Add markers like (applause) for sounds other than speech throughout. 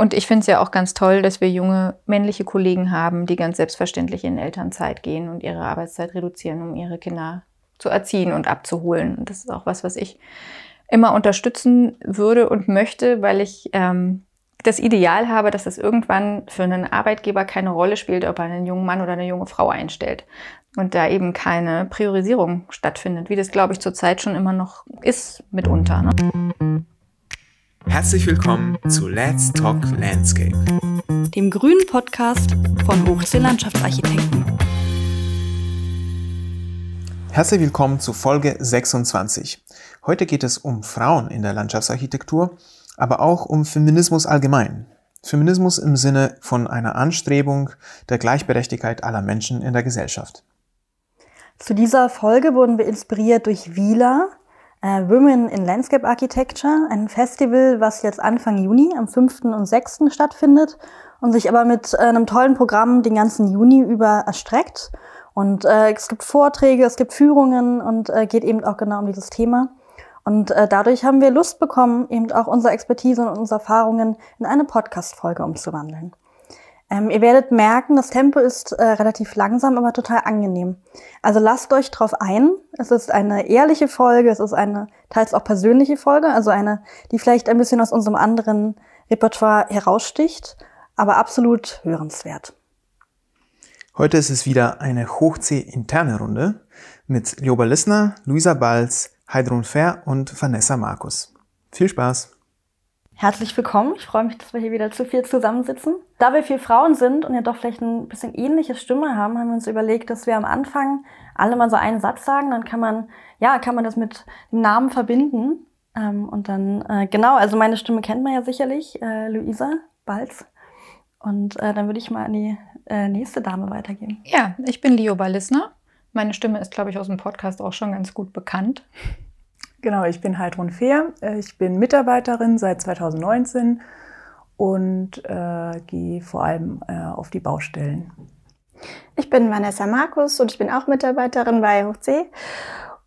Und ich finde es ja auch ganz toll, dass wir junge männliche Kollegen haben, die ganz selbstverständlich in Elternzeit gehen und ihre Arbeitszeit reduzieren, um ihre Kinder zu erziehen und abzuholen. Und das ist auch was, was ich immer unterstützen würde und möchte, weil ich ähm, das Ideal habe, dass es irgendwann für einen Arbeitgeber keine Rolle spielt, ob er einen jungen Mann oder eine junge Frau einstellt. Und da eben keine Priorisierung stattfindet, wie das, glaube ich, zurzeit schon immer noch ist mitunter. Ne? Herzlich willkommen zu Let's Talk Landscape, dem grünen Podcast von Hochsee Landschaftsarchitekten. Herzlich willkommen zu Folge 26. Heute geht es um Frauen in der Landschaftsarchitektur, aber auch um Feminismus allgemein. Feminismus im Sinne von einer Anstrebung der Gleichberechtigkeit aller Menschen in der Gesellschaft. Zu dieser Folge wurden wir inspiriert durch Wieler, äh, Women in Landscape Architecture, ein Festival, was jetzt Anfang Juni am 5. und 6. stattfindet und sich aber mit äh, einem tollen Programm den ganzen Juni über erstreckt. Und äh, es gibt Vorträge, es gibt Führungen und äh, geht eben auch genau um dieses Thema. Und äh, dadurch haben wir Lust bekommen, eben auch unsere Expertise und unsere Erfahrungen in eine Podcast-Folge umzuwandeln. Ähm, ihr werdet merken, das Tempo ist äh, relativ langsam, aber total angenehm. Also lasst euch drauf ein. Es ist eine ehrliche Folge, es ist eine teils auch persönliche Folge, also eine, die vielleicht ein bisschen aus unserem anderen Repertoire heraussticht, aber absolut hörenswert. Heute ist es wieder eine Hochsee-interne Runde mit Lioba Lissner, Luisa Balz, Heidrun Fair und Vanessa Markus. Viel Spaß! Herzlich willkommen. Ich freue mich, dass wir hier wieder zu viel zusammensitzen. Da wir vier Frauen sind und ja doch vielleicht ein bisschen ähnliche Stimme haben, haben wir uns überlegt, dass wir am Anfang alle mal so einen Satz sagen. Dann kann man, ja, kann man das mit dem Namen verbinden. Ähm, und dann, äh, genau, also meine Stimme kennt man ja sicherlich, äh, Luisa Balz. Und äh, dann würde ich mal an die äh, nächste Dame weitergeben. Ja, ich bin Leo Ballissner. Meine Stimme ist, glaube ich, aus dem Podcast auch schon ganz gut bekannt. Genau, ich bin Heidrun Fehr. Äh, ich bin Mitarbeiterin seit 2019 und äh, gehe vor allem äh, auf die Baustellen. Ich bin Vanessa Markus und ich bin auch Mitarbeiterin bei Hochsee.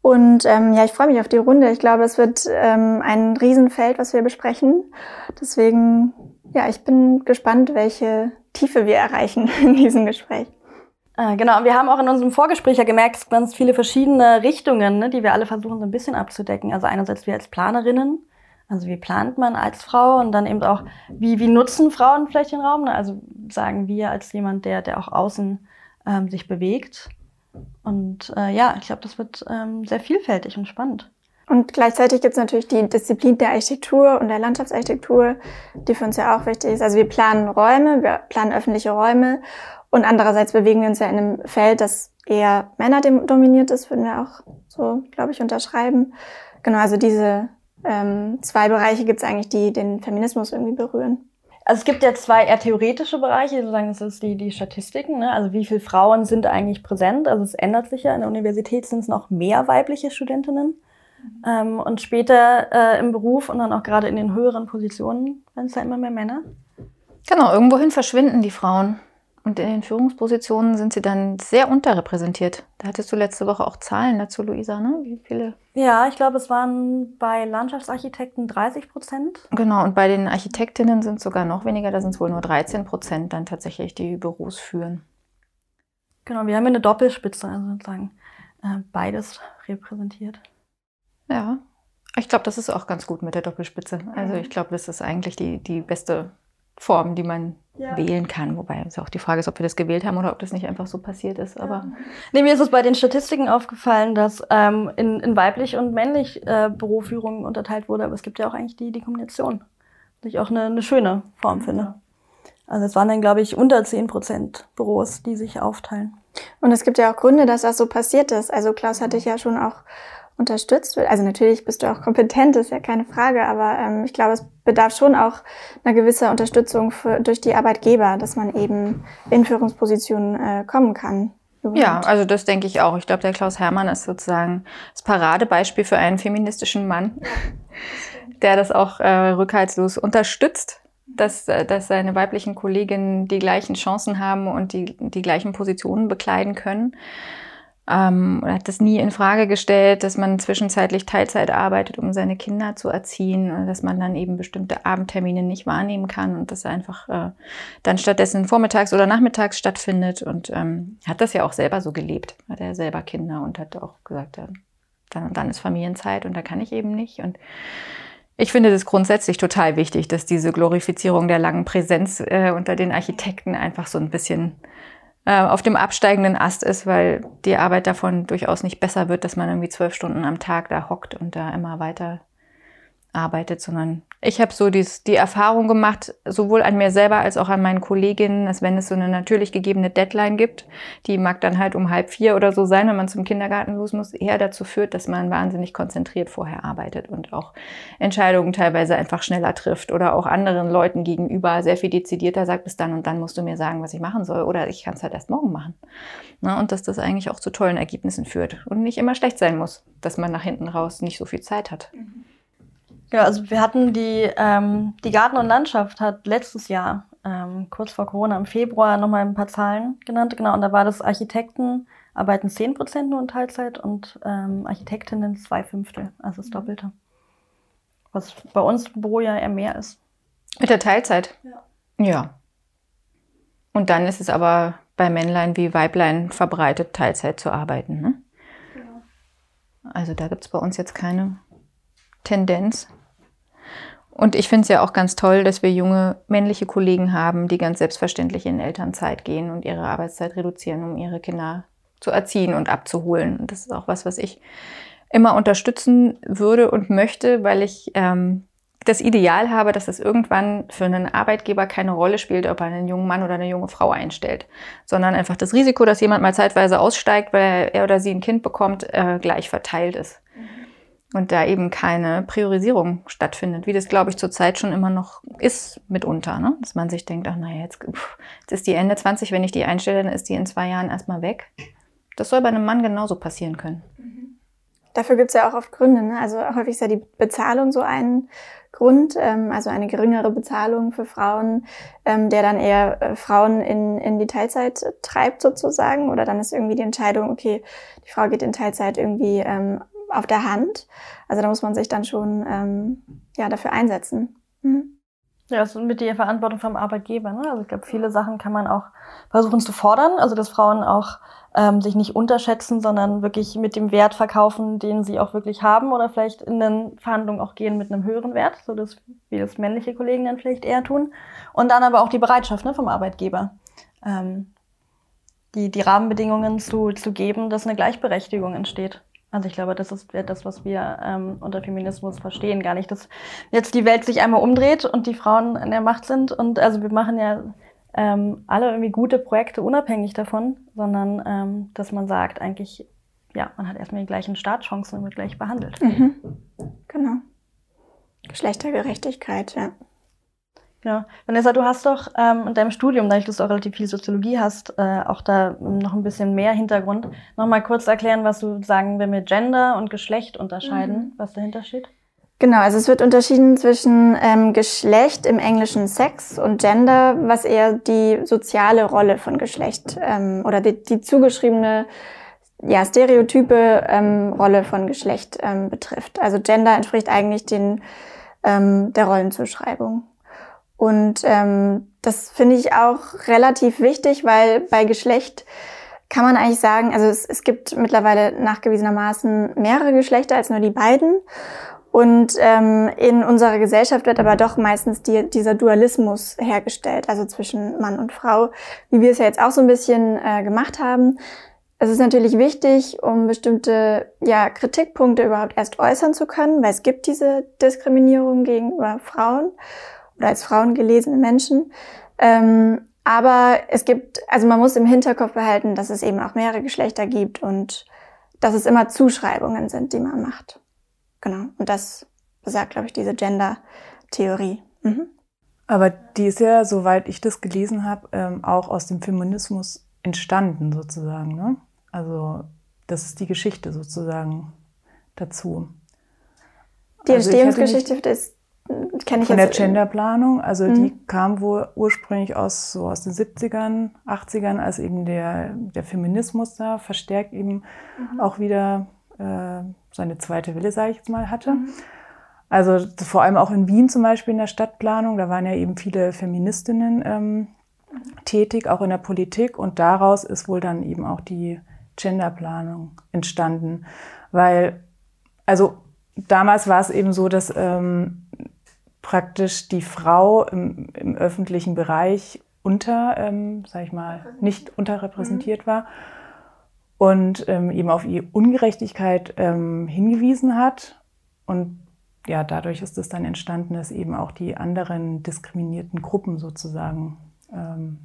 Und ähm, ja, ich freue mich auf die Runde. Ich glaube, es wird ähm, ein Riesenfeld, was wir besprechen. Deswegen, ja, ich bin gespannt, welche Tiefe wir erreichen (laughs) in diesem Gespräch. Äh, genau, wir haben auch in unserem Vorgespräch ja gemerkt, es gibt ganz viele verschiedene Richtungen, ne, die wir alle versuchen so ein bisschen abzudecken. Also einerseits wir als Planerinnen, also wie plant man als Frau und dann eben auch, wie, wie nutzen Frauen vielleicht den Raum? Ne? Also sagen wir als jemand, der, der auch außen ähm, sich bewegt. Und äh, ja, ich glaube, das wird ähm, sehr vielfältig und spannend. Und gleichzeitig gibt es natürlich die Disziplin der Architektur und der Landschaftsarchitektur, die für uns ja auch wichtig ist. Also wir planen Räume, wir planen öffentliche Räume und andererseits bewegen wir uns ja in einem Feld, das eher Männer dominiert ist, würden wir auch so, glaube ich, unterschreiben. Genau, also diese ähm, zwei Bereiche gibt es eigentlich, die den Feminismus irgendwie berühren. Also es gibt ja zwei eher theoretische Bereiche, sozusagen das ist die, die Statistiken, ne? also wie viele Frauen sind eigentlich präsent. Also es ändert sich ja, in der Universität sind es noch mehr weibliche Studentinnen. Ähm, und später äh, im Beruf und dann auch gerade in den höheren Positionen werden es ja immer mehr Männer. Genau, irgendwohin verschwinden die Frauen. Und in den Führungspositionen sind sie dann sehr unterrepräsentiert. Da hattest du letzte Woche auch Zahlen dazu, Luisa, ne? Wie viele? Ja, ich glaube, es waren bei Landschaftsarchitekten 30 Prozent. Genau, und bei den Architektinnen sind es sogar noch weniger, da sind es wohl nur 13 Prozent dann tatsächlich, die Büros führen. Genau, wir haben eine Doppelspitze, also sozusagen äh, beides repräsentiert. Ja, ich glaube, das ist auch ganz gut mit der Doppelspitze. Also ich glaube, das ist eigentlich die, die beste Form, die man ja. wählen kann. Wobei es auch die Frage ist, ob wir das gewählt haben oder ob das nicht einfach so passiert ist. Aber ja. nee, mir ist es bei den Statistiken aufgefallen, dass ähm, in, in weiblich und männlich äh, Büroführung unterteilt wurde, aber es gibt ja auch eigentlich die, die Kombination, die ich auch eine, eine schöne Form finde. Also es waren dann, glaube ich, unter 10 Prozent Büros, die sich aufteilen. Und es gibt ja auch Gründe, dass das so passiert ist. Also Klaus hatte ich ja schon auch unterstützt wird. Also natürlich bist du auch kompetent, ist ja keine Frage, aber ähm, ich glaube, es bedarf schon auch einer gewisser Unterstützung für, durch die Arbeitgeber, dass man eben in Führungspositionen äh, kommen kann. Ja, also das denke ich auch. Ich glaube, der Klaus Hermann ist sozusagen das Paradebeispiel für einen feministischen Mann, der das auch äh, rückhaltslos unterstützt, dass, äh, dass seine weiblichen Kolleginnen die gleichen Chancen haben und die, die gleichen Positionen bekleiden können. Ähm, oder hat das nie in Frage gestellt, dass man zwischenzeitlich Teilzeit arbeitet, um seine Kinder zu erziehen, oder dass man dann eben bestimmte Abendtermine nicht wahrnehmen kann und das einfach äh, dann stattdessen vormittags oder nachmittags stattfindet. Und ähm, hat das ja auch selber so gelebt, hat er selber Kinder und hat auch gesagt, ja, dann und dann ist Familienzeit und da kann ich eben nicht. Und ich finde das grundsätzlich total wichtig, dass diese Glorifizierung der langen Präsenz äh, unter den Architekten einfach so ein bisschen äh, auf dem absteigenden Ast ist, weil die Arbeit davon durchaus nicht besser wird, dass man irgendwie zwölf Stunden am Tag da hockt und da immer weiter arbeitet, sondern ich habe so dies, die Erfahrung gemacht, sowohl an mir selber als auch an meinen Kolleginnen, dass wenn es so eine natürlich gegebene Deadline gibt, die mag dann halt um halb vier oder so sein, wenn man zum Kindergarten los muss, eher dazu führt, dass man wahnsinnig konzentriert vorher arbeitet und auch Entscheidungen teilweise einfach schneller trifft oder auch anderen Leuten gegenüber sehr viel dezidierter sagt, bis dann und dann musst du mir sagen, was ich machen soll oder ich kann es halt erst morgen machen. Ne? Und dass das eigentlich auch zu tollen Ergebnissen führt und nicht immer schlecht sein muss, dass man nach hinten raus nicht so viel Zeit hat. Mhm. Genau, also wir hatten die, ähm, die Garten und Landschaft hat letztes Jahr, ähm, kurz vor Corona im Februar, nochmal ein paar Zahlen genannt. Genau, und da war das Architekten arbeiten 10% nur in Teilzeit und ähm, Architektinnen zwei Fünftel, also das mhm. Doppelte. Was bei uns im Büro ja eher mehr ist. Mit der Teilzeit? Ja. Ja. Und dann ist es aber bei Männlein wie Weiblein verbreitet, Teilzeit zu arbeiten. Ne? Genau. Also da gibt es bei uns jetzt keine Tendenz. Und ich finde es ja auch ganz toll, dass wir junge männliche Kollegen haben, die ganz selbstverständlich in Elternzeit gehen und ihre Arbeitszeit reduzieren, um ihre Kinder zu erziehen und abzuholen. Und das ist auch was, was ich immer unterstützen würde und möchte, weil ich ähm, das Ideal habe, dass es irgendwann für einen Arbeitgeber keine Rolle spielt, ob er einen jungen Mann oder eine junge Frau einstellt, sondern einfach das Risiko, dass jemand mal zeitweise aussteigt, weil er oder sie ein Kind bekommt, äh, gleich verteilt ist und da eben keine Priorisierung stattfindet, wie das, glaube ich, zurzeit schon immer noch ist mitunter. Ne? Dass man sich denkt, ach naja, jetzt, jetzt ist die Ende 20, wenn ich die einstelle, dann ist die in zwei Jahren erstmal weg. Das soll bei einem Mann genauso passieren können. Mhm. Dafür gibt es ja auch oft Gründe. Ne? Also häufig ist ja die Bezahlung so ein Grund, ähm, also eine geringere Bezahlung für Frauen, ähm, der dann eher äh, Frauen in, in die Teilzeit treibt sozusagen. Oder dann ist irgendwie die Entscheidung, okay, die Frau geht in Teilzeit irgendwie ähm, auf der Hand. Also da muss man sich dann schon ähm, ja, dafür einsetzen. Mhm. Ja, das ist mit der Verantwortung vom Arbeitgeber. Ne? Also ich glaube, viele Sachen kann man auch versuchen zu fordern. Also dass Frauen auch ähm, sich nicht unterschätzen, sondern wirklich mit dem Wert verkaufen, den sie auch wirklich haben oder vielleicht in den Verhandlungen auch gehen mit einem höheren Wert, so dass wie das männliche Kollegen dann vielleicht eher tun. Und dann aber auch die Bereitschaft ne, vom Arbeitgeber, ähm, die, die Rahmenbedingungen zu, zu geben, dass eine Gleichberechtigung entsteht. Also ich glaube, das ist das, was wir ähm, unter Feminismus verstehen. Gar nicht, dass jetzt die Welt sich einmal umdreht und die Frauen in der Macht sind. Und also wir machen ja ähm, alle irgendwie gute Projekte unabhängig davon, sondern ähm, dass man sagt, eigentlich, ja, man hat erstmal die gleichen Startchancen und wird gleich behandelt. Mhm. Genau. Geschlechtergerechtigkeit, ja. Genau. Vanessa, du hast doch ähm, in deinem Studium, da du auch relativ viel Soziologie hast, äh, auch da noch ein bisschen mehr Hintergrund. Nochmal kurz erklären, was du sagen, wenn wir Gender und Geschlecht unterscheiden, mhm. was dahinter steht? Genau, also es wird unterschieden zwischen ähm, Geschlecht im Englischen Sex und Gender, was eher die soziale Rolle von Geschlecht ähm, oder die, die zugeschriebene ja, stereotype ähm, Rolle von Geschlecht ähm, betrifft. Also Gender entspricht eigentlich den, ähm, der Rollenzuschreibung. Und ähm, das finde ich auch relativ wichtig, weil bei Geschlecht kann man eigentlich sagen, also es, es gibt mittlerweile nachgewiesenermaßen mehrere Geschlechter als nur die beiden. Und ähm, in unserer Gesellschaft wird aber doch meistens die, dieser Dualismus hergestellt, also zwischen Mann und Frau, wie wir es ja jetzt auch so ein bisschen äh, gemacht haben. Es ist natürlich wichtig, um bestimmte ja, Kritikpunkte überhaupt erst äußern zu können, weil es gibt diese Diskriminierung gegenüber Frauen oder als Frauen gelesene Menschen. Ähm, aber es gibt, also man muss im Hinterkopf behalten, dass es eben auch mehrere Geschlechter gibt und dass es immer Zuschreibungen sind, die man macht. Genau. Und das besagt, glaube ich, diese Gender-Theorie. Mhm. Aber die ist ja, soweit ich das gelesen habe, ähm, auch aus dem Feminismus entstanden, sozusagen. Ne? Also das ist die Geschichte sozusagen dazu. Die also Entstehungsgeschichte ist kenne ich Von der. Genderplanung, also Mhm. die kam wohl ursprünglich aus so aus den 70ern, 80ern, als eben der, der Feminismus da verstärkt eben Mhm. auch wieder äh, seine zweite Wille, sage ich jetzt mal, hatte. Mhm. Also vor allem auch in Wien zum Beispiel in der Stadtplanung, da waren ja eben viele Feministinnen ähm, tätig, auch in der Politik. Und daraus ist wohl dann eben auch die Genderplanung entstanden. Weil, also damals war es eben so, dass ähm, praktisch die Frau im, im öffentlichen Bereich unter, ähm, sag ich mal, nicht unterrepräsentiert war und ähm, eben auf die Ungerechtigkeit ähm, hingewiesen hat. Und ja, dadurch ist es dann entstanden, dass eben auch die anderen diskriminierten Gruppen sozusagen ähm,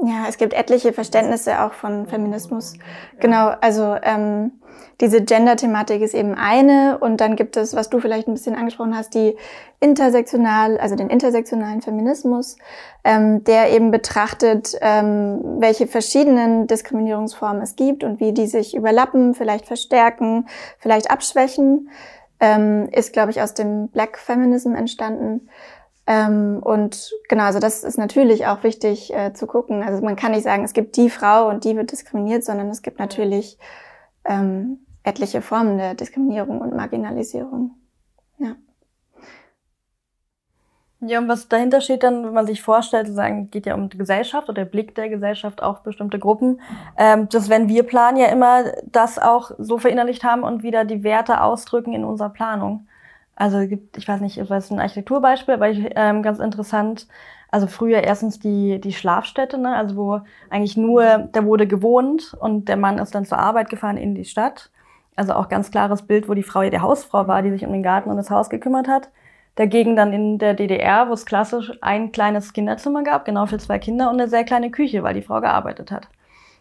Ja, es gibt etliche Verständnisse auch von Feminismus. Genau, also ähm, diese Gender-Thematik ist eben eine und dann gibt es, was du vielleicht ein bisschen angesprochen hast, die intersektional, also den intersektionalen Feminismus, ähm, der eben betrachtet, ähm, welche verschiedenen Diskriminierungsformen es gibt und wie die sich überlappen, vielleicht verstärken, vielleicht abschwächen, ähm, ist, glaube ich, aus dem Black Feminism entstanden. Ähm, und genau, also das ist natürlich auch wichtig äh, zu gucken. Also man kann nicht sagen, es gibt die Frau und die wird diskriminiert, sondern es gibt natürlich ähm, etliche Formen der Diskriminierung und Marginalisierung. Ja. Ja, und was dahinter steht dann, wenn man sich vorstellt, sozusagen, geht ja um die Gesellschaft oder der Blick der Gesellschaft auf bestimmte Gruppen, ähm, dass wenn wir planen, ja immer das auch so verinnerlicht haben und wieder die Werte ausdrücken in unserer Planung. Also gibt, ich weiß nicht, ist ein Architekturbeispiel, aber ich, ähm, ganz interessant. Also früher erstens die, die Schlafstätte, ne? also wo eigentlich nur, da wurde gewohnt und der Mann ist dann zur Arbeit gefahren in die Stadt. Also auch ganz klares Bild, wo die Frau ja die Hausfrau war, die sich um den Garten und das Haus gekümmert hat. Dagegen dann in der DDR, wo es klassisch ein kleines Kinderzimmer gab, genau für zwei Kinder und eine sehr kleine Küche, weil die Frau gearbeitet hat.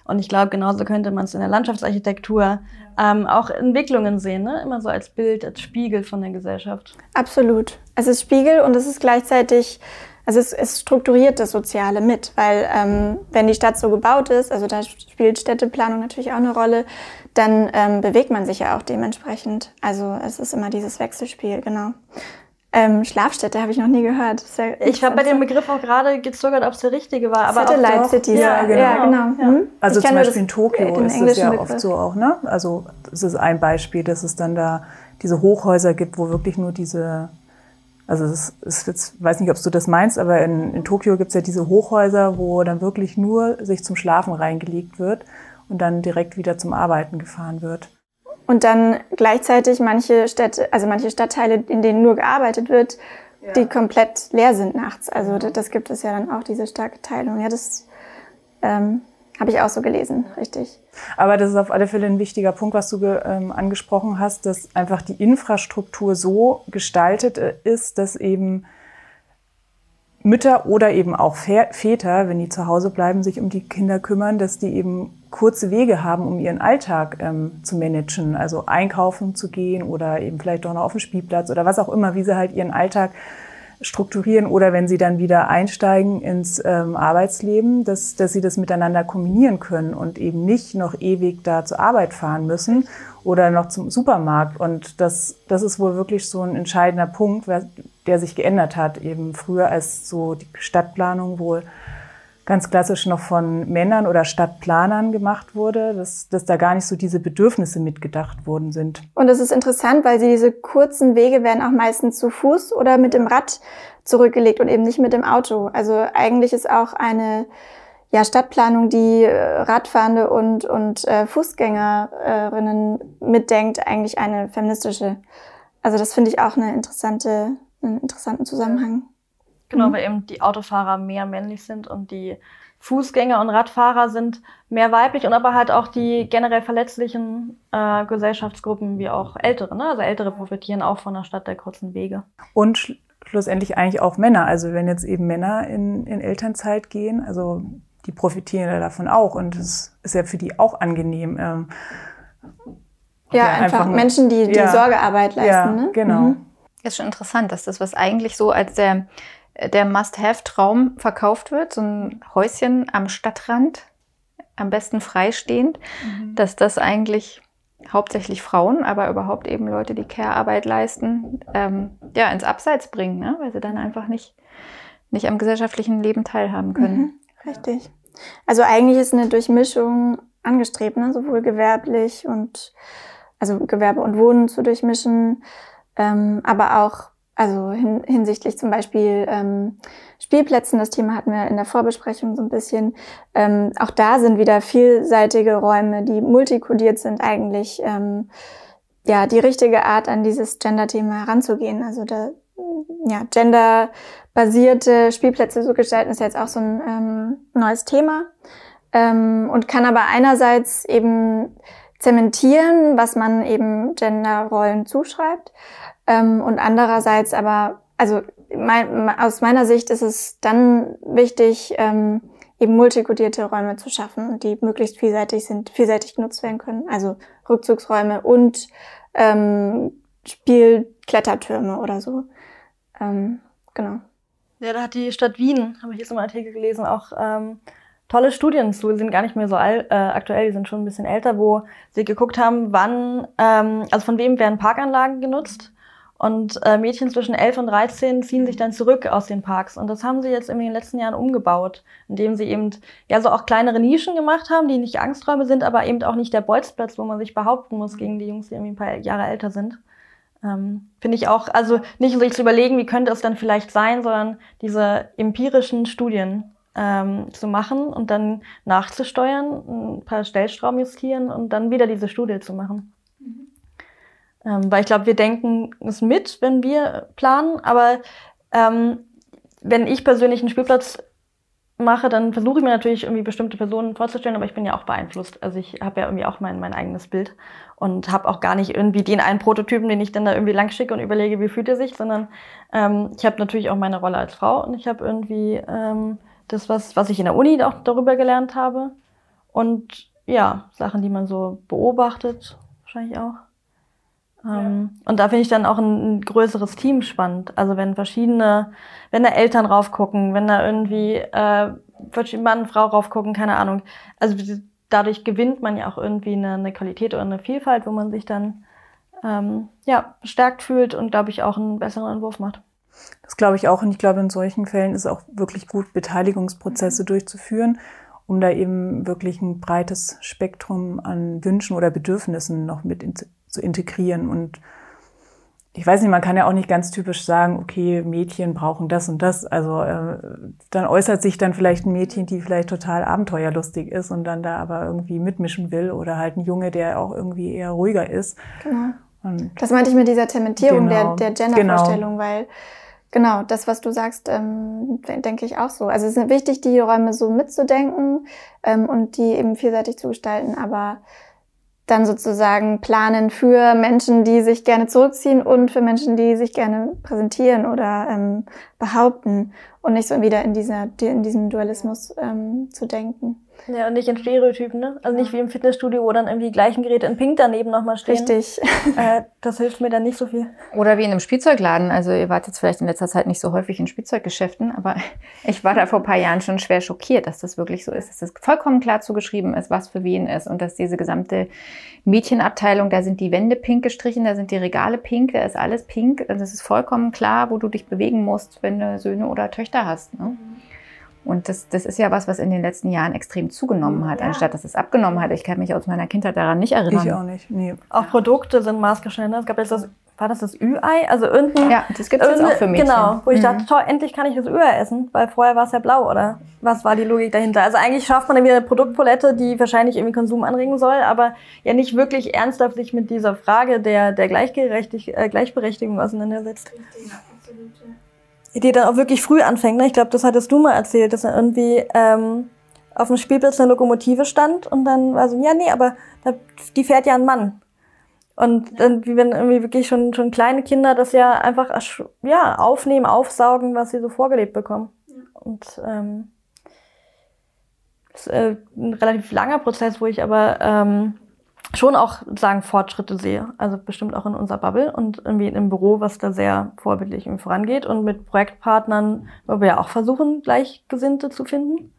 Und ich glaube, genauso könnte man es in der Landschaftsarchitektur ähm, auch Entwicklungen sehen, ne? immer so als Bild, als Spiegel von der Gesellschaft. Absolut. Es ist Spiegel und es ist gleichzeitig, also es, es strukturiert das Soziale mit, weil ähm, wenn die Stadt so gebaut ist, also da spielt Städteplanung natürlich auch eine Rolle, dann ähm, bewegt man sich ja auch dementsprechend. Also es ist immer dieses Wechselspiel, genau. Ähm, Schlafstätte habe ich noch nie gehört. Ja Ich habe bei dem Begriff auch gerade gezögert, ob es der richtige war. Aber Satellite auch Cities. Ja, genau. Ja, genau. Hm? Also Ich zum Beispiel in Tokio ist es ja Begriff. oft so auch, ne? Also es ist ein Beispiel, dass es dann da diese Hochhäuser gibt, wo wirklich nur diese, also es ist jetzt, weiß nicht, ob du das meinst, aber in, in Tokio gibt es ja diese Hochhäuser, wo dann wirklich nur sich zum Schlafen reingelegt wird und dann direkt wieder zum Arbeiten gefahren wird. Und dann gleichzeitig manche Städte, also manche Stadtteile, in denen nur gearbeitet wird, die komplett leer sind nachts. Also das, das gibt es ja dann auch, diese starke Teilung. Ja, das ähm, habe ich auch so gelesen, richtig. Aber das ist auf alle Fälle ein wichtiger Punkt, was du ähm, angesprochen hast, dass einfach die Infrastruktur so gestaltet äh, ist, dass eben Mütter oder eben auch Vä- Väter, wenn die zu Hause bleiben, sich um die Kinder kümmern, dass die eben kurze Wege haben, um ihren Alltag ähm, zu managen, also einkaufen zu gehen oder eben vielleicht doch noch auf den Spielplatz oder was auch immer, wie sie halt ihren Alltag strukturieren oder wenn sie dann wieder einsteigen ins ähm, Arbeitsleben, dass, dass sie das miteinander kombinieren können und eben nicht noch ewig da zur Arbeit fahren müssen oder noch zum Supermarkt. Und das, das ist wohl wirklich so ein entscheidender Punkt, der sich geändert hat. Eben früher als so die Stadtplanung wohl ganz klassisch noch von Männern oder Stadtplanern gemacht wurde, dass, dass da gar nicht so diese Bedürfnisse mitgedacht worden sind. Und das ist interessant, weil diese kurzen Wege werden auch meistens zu Fuß oder mit dem Rad zurückgelegt und eben nicht mit dem Auto. Also eigentlich ist auch eine ja, Stadtplanung, die äh, Radfahrende und, und äh, Fußgängerinnen mitdenkt, eigentlich eine feministische. Also das finde ich auch eine interessante, einen interessanten Zusammenhang. Genau, weil eben die Autofahrer mehr männlich sind und die Fußgänger und Radfahrer sind mehr weiblich und aber halt auch die generell verletzlichen äh, Gesellschaftsgruppen wie auch Ältere. Ne? Also Ältere profitieren auch von der Stadt der kurzen Wege. Und sch schlussendlich eigentlich auch Männer. Also wenn jetzt eben Männer in, in Elternzeit gehen, also die profitieren ja davon auch und es ist ja für die auch angenehm. Ähm, Ja, Ja, einfach, einfach- Menschen, die, die ja. Sorgearbeit leisten. ja, ne? genau. Mhm. Das ist schon interessant, dass das, was eigentlich so als der, der Must-Have-Traum verkauft wird, so ein Häuschen am Stadtrand, am besten freistehend, dass das eigentlich hauptsächlich Frauen, aber überhaupt eben Leute, die Care-Arbeit leisten, ähm, ja, ins Abseits bringen, ne? weil sie dann einfach nicht, nicht am gesellschaftlichen Leben teilhaben können. Mhm, richtig. Also eigentlich ist eine Durchmischung angestrebt, ne? sowohl gewerblich und also Gewerbe und Wohnen zu durchmischen, ähm, aber auch also hin, hinsichtlich zum Beispiel ähm, Spielplätzen, das Thema hatten wir in der Vorbesprechung so ein bisschen. Ähm, auch da sind wieder vielseitige Räume, die multikodiert sind, eigentlich ähm, ja die richtige Art, an dieses Gender-Thema heranzugehen. Also da ja, genderbasierte Spielplätze zu gestalten, ist jetzt auch so ein ähm, neues Thema ähm, und kann aber einerseits eben zementieren, was man eben Genderrollen zuschreibt ähm, und andererseits aber, also mein, aus meiner Sicht ist es dann wichtig, ähm, eben multikodierte Räume zu schaffen, die möglichst vielseitig sind, vielseitig genutzt werden können. Also Rückzugsräume und ähm, Spielklettertürme oder so. Ähm, genau. Ja, da hat die Stadt Wien, habe ich jetzt im Artikel gelesen, auch ähm, tolle Studien zu, die sind gar nicht mehr so all, äh, aktuell, die sind schon ein bisschen älter, wo sie geguckt haben, wann, ähm, also von wem werden Parkanlagen genutzt. Und äh, Mädchen zwischen 11 und 13 ziehen sich dann zurück aus den Parks. Und das haben sie jetzt in den letzten Jahren umgebaut, indem sie eben ja so auch kleinere Nischen gemacht haben, die nicht Angsträume sind, aber eben auch nicht der Bolzplatz, wo man sich behaupten muss gegen die Jungs, die irgendwie ein paar Jahre älter sind. Ähm, Finde ich auch, also nicht sich zu überlegen, wie könnte es dann vielleicht sein, sondern diese empirischen Studien ähm, zu machen und dann nachzusteuern, ein paar Stellschrauben justieren und dann wieder diese Studie zu machen. Ähm, weil ich glaube, wir denken es mit, wenn wir planen, aber ähm, wenn ich persönlich einen Spielplatz mache, dann versuche ich mir natürlich irgendwie bestimmte Personen vorzustellen, aber ich bin ja auch beeinflusst. Also ich habe ja irgendwie auch mein, mein eigenes Bild und habe auch gar nicht irgendwie den einen Prototypen, den ich dann da irgendwie lang schicke und überlege, wie fühlt er sich, sondern ähm, ich habe natürlich auch meine Rolle als Frau und ich habe irgendwie ähm, das, was, was ich in der Uni auch darüber gelernt habe und ja, Sachen, die man so beobachtet, wahrscheinlich auch. Ähm, ja. Und da finde ich dann auch ein, ein, größeres Team spannend. Also wenn verschiedene, wenn da Eltern raufgucken, wenn da irgendwie äh, Mann, Frau raufgucken, keine Ahnung. Also dadurch gewinnt man ja auch irgendwie eine, eine Qualität oder eine Vielfalt, wo man sich dann ähm, ja, bestärkt fühlt und, glaube ich, auch einen besseren Entwurf macht. Das glaube ich auch. Und ich glaube, in solchen Fällen ist es auch wirklich gut, Beteiligungsprozesse mhm. durchzuführen, um da eben wirklich ein breites Spektrum an Wünschen oder Bedürfnissen noch mit zu integrieren. Und ich weiß nicht, man kann ja auch nicht ganz typisch sagen, okay, Mädchen brauchen das und das. Also äh, dann äußert sich dann vielleicht ein Mädchen, die vielleicht total abenteuerlustig ist und dann da aber irgendwie mitmischen will oder halt ein Junge, der auch irgendwie eher ruhiger ist. Genau. Und das meinte ich mit dieser Zementierung genau, der, der Gendervorstellung, genau. weil genau das, was du sagst, ähm, denke ich auch so. Also es ist wichtig, die Räume so mitzudenken ähm, und die eben vielseitig zu gestalten, aber dann sozusagen planen für Menschen, die sich gerne zurückziehen und für Menschen, die sich gerne präsentieren oder ähm, behaupten und nicht so wieder in dieser in diesem Dualismus ähm, zu denken. Ja, und nicht in Stereotypen, ne? Also nicht wie im Fitnessstudio, wo dann irgendwie die gleichen Geräte in Pink daneben nochmal stehen. Richtig. (laughs) Äh, das hilft mir dann nicht so viel. Oder wie in einem Spielzeugladen. Also ihr wart jetzt vielleicht in letzter Zeit nicht so häufig in Spielzeuggeschäften, aber (laughs) ich war da vor ein paar Jahren schon schwer schockiert, dass das wirklich so ist, dass das vollkommen klar zugeschrieben ist, was für wen ist und dass diese gesamte Mädchenabteilung, da sind die Wände pink gestrichen, da sind die Regale pink, da ist alles pink. Also es ist vollkommen klar, wo du dich bewegen musst, wenn du Söhne oder Töchter hast. Ne? Und das, das ist ja was, was in den letzten Jahren extrem zugenommen hat, ja. anstatt dass es abgenommen hat. Ich kann mich aus meiner Kindheit daran nicht erinnern. Ich auch nicht. Nee. Auch Produkte sind maßgeschneidert. Es gab jetzt das, war das das Ü-Ei? Also irgendein. Ja, das gibt es jetzt auch für mich. Genau, wo ich mhm. dachte, toll, endlich kann ich das Ü-Ei essen, weil vorher war es ja blau, oder? Was war die Logik dahinter? Also eigentlich schafft man dann wieder eine Produktpalette, die wahrscheinlich irgendwie Konsum anregen soll, aber ja nicht wirklich ernsthaft sich mit dieser Frage der, der äh, Gleichberechtigung auseinandersetzt. Richtig, die dann auch wirklich früh anfängt. Ne? Ich glaube, das hattest du mal erzählt, dass er irgendwie ähm, auf dem Spielplatz eine Lokomotive stand und dann war so, ja, nee, aber da, die fährt ja ein Mann. Und dann, wie wenn irgendwie wirklich schon, schon kleine Kinder das ja einfach ja, aufnehmen, aufsaugen, was sie so vorgelebt bekommen. Und ähm, das ist äh, ein relativ langer Prozess, wo ich aber ähm, schon auch sagen Fortschritte sehe. Also bestimmt auch in unserer Bubble und irgendwie im Büro, was da sehr vorbildlich vorangeht und mit Projektpartnern, wo wir ja auch versuchen, Gleichgesinnte zu finden.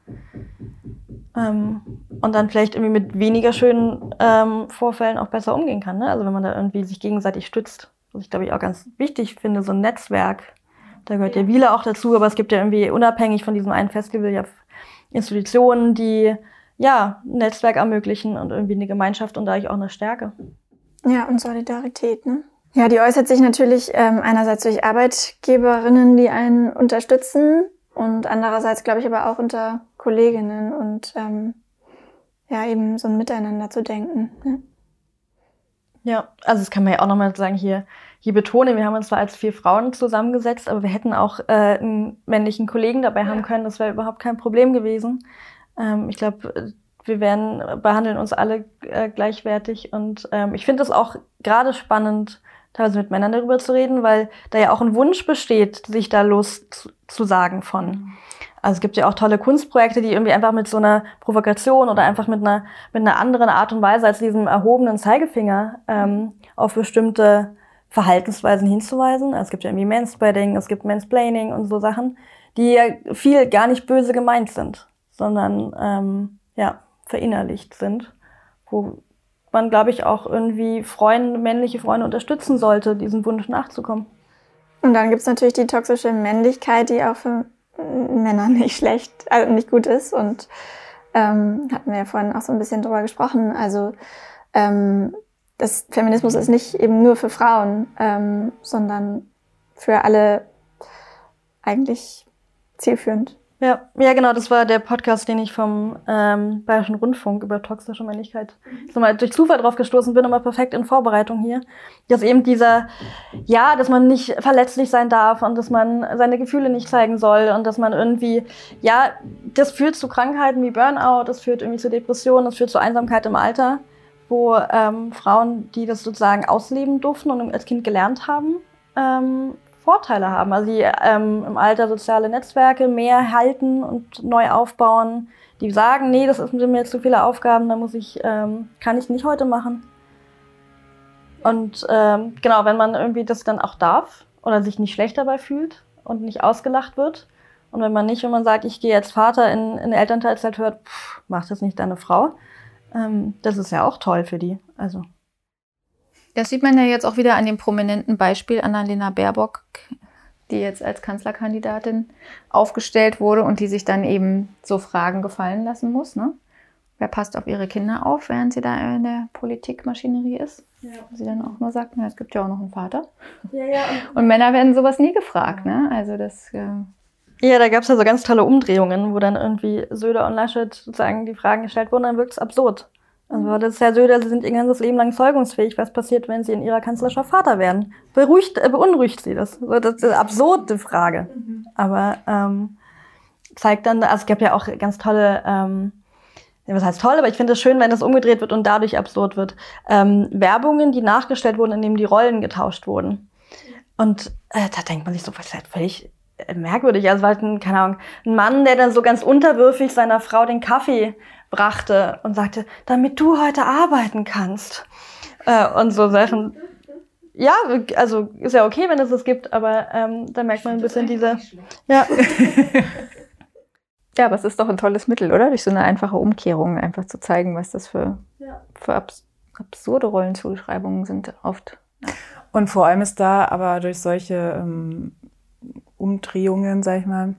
Ähm, und dann vielleicht irgendwie mit weniger schönen ähm, Vorfällen auch besser umgehen kann. Ne? Also wenn man da irgendwie sich gegenseitig stützt. Was ich glaube ich auch ganz wichtig finde, so ein Netzwerk. Da gehört ja Wiele auch dazu, aber es gibt ja irgendwie unabhängig von diesem einen Festival ja Institutionen, die ja ein Netzwerk ermöglichen und irgendwie eine Gemeinschaft und dadurch auch eine Stärke. Ja, und Solidarität, ne? Ja, die äußert sich natürlich ähm, einerseits durch Arbeitgeberinnen, die einen unterstützen und andererseits, glaube ich, aber auch unter Kolleginnen und ähm, ja, eben so ein Miteinander zu denken. Ne? Ja, also das kann man ja auch nochmal sagen hier, hier betonen, wir haben uns zwar als vier Frauen zusammengesetzt, aber wir hätten auch äh, einen männlichen Kollegen dabei haben können, das wäre überhaupt kein Problem gewesen. Ähm, ich glaube, wir werden, behandeln uns alle äh, gleichwertig und ähm, ich finde es auch gerade spannend, teilweise mit Männern darüber zu reden, weil da ja auch ein Wunsch besteht, sich da los zu sagen von. Also es gibt ja auch tolle Kunstprojekte, die irgendwie einfach mit so einer Provokation oder einfach mit einer, mit einer anderen Art und Weise als diesem erhobenen Zeigefinger ähm, auf bestimmte Verhaltensweisen hinzuweisen. Also es gibt ja irgendwie Manspreading, es gibt Mansplaining und so Sachen, die ja viel gar nicht böse gemeint sind, sondern ähm, ja, verinnerlicht sind, wo man, glaube ich, auch irgendwie Freunde, männliche Freunde unterstützen sollte, diesem Wunsch nachzukommen. Und dann gibt's natürlich die toxische Männlichkeit, die auch für Männer nicht schlecht, also nicht gut ist. Und ähm, hatten wir ja vorhin auch so ein bisschen drüber gesprochen. Also ähm, das Feminismus ist nicht eben nur für Frauen, ähm, sondern für alle eigentlich zielführend. Ja, ja, genau, das war der Podcast, den ich vom ähm, Bayerischen Rundfunk über toxische Männlichkeit so mal durch Zufall drauf gestoßen bin, aber perfekt in Vorbereitung hier. Dass eben dieser, ja, dass man nicht verletzlich sein darf und dass man seine Gefühle nicht zeigen soll und dass man irgendwie, ja, das führt zu Krankheiten wie Burnout, das führt irgendwie zu Depressionen, das führt zu Einsamkeit im Alter, wo ähm, Frauen, die das sozusagen ausleben durften und als Kind gelernt haben, ähm, Vorteile haben. Also die ähm, im Alter soziale Netzwerke mehr halten und neu aufbauen. Die sagen, nee, das sind mir jetzt zu viele Aufgaben, da muss ich, ähm, kann ich nicht heute machen. Und ähm, genau, wenn man irgendwie das dann auch darf oder sich nicht schlecht dabei fühlt und nicht ausgelacht wird. Und wenn man nicht, wenn man sagt, ich gehe jetzt Vater in, in Elternteilzeit hört, pff, macht das nicht deine Frau. Ähm, das ist ja auch toll für die. Also. Das sieht man ja jetzt auch wieder an dem prominenten Beispiel Annalena Baerbock, die jetzt als Kanzlerkandidatin aufgestellt wurde und die sich dann eben so Fragen gefallen lassen muss. Ne? Wer passt auf ihre Kinder auf, während sie da in der Politikmaschinerie ist? Ja. Sie dann auch nur sagt, na, es gibt ja auch noch einen Vater. Ja, ja. Und Männer werden sowas nie gefragt. Ne? Also das. Äh ja, da gab es ja so ganz tolle Umdrehungen, wo dann irgendwie Söder und Laschet sozusagen die Fragen gestellt wurden, dann wirkt es absurd. Also das ist Herr Söder, Sie sind Ihr ganzes Leben lang zeugungsfähig. Was passiert, wenn Sie in Ihrer Kanzlerschaft Vater werden? Beruhigt, äh, beunruhigt Sie das? Das ist eine absurde Frage. Mhm. Aber ähm, zeigt dann, also es gibt ja auch ganz tolle, ähm, was heißt toll, aber ich finde es schön, wenn das umgedreht wird und dadurch absurd wird. Ähm, Werbungen, die nachgestellt wurden, indem die Rollen getauscht wurden. Und äh, da denkt man sich so, was ist halt völlig merkwürdig. Also war halt ein, keine Ahnung, ein Mann, der dann so ganz unterwürfig seiner Frau den Kaffee brachte und sagte, damit du heute arbeiten kannst. Äh, und so Sachen. Ja, also ist ja okay, wenn es es gibt, aber ähm, da merkt man ein bisschen diese. Ja. (laughs) ja, aber es ist doch ein tolles Mittel, oder? Durch so eine einfache Umkehrung einfach zu zeigen, was das für, ja. für abs absurde Rollenzuschreibungen sind oft. Ja. Und vor allem ist da aber durch solche ähm, Umdrehungen, sag ich mal,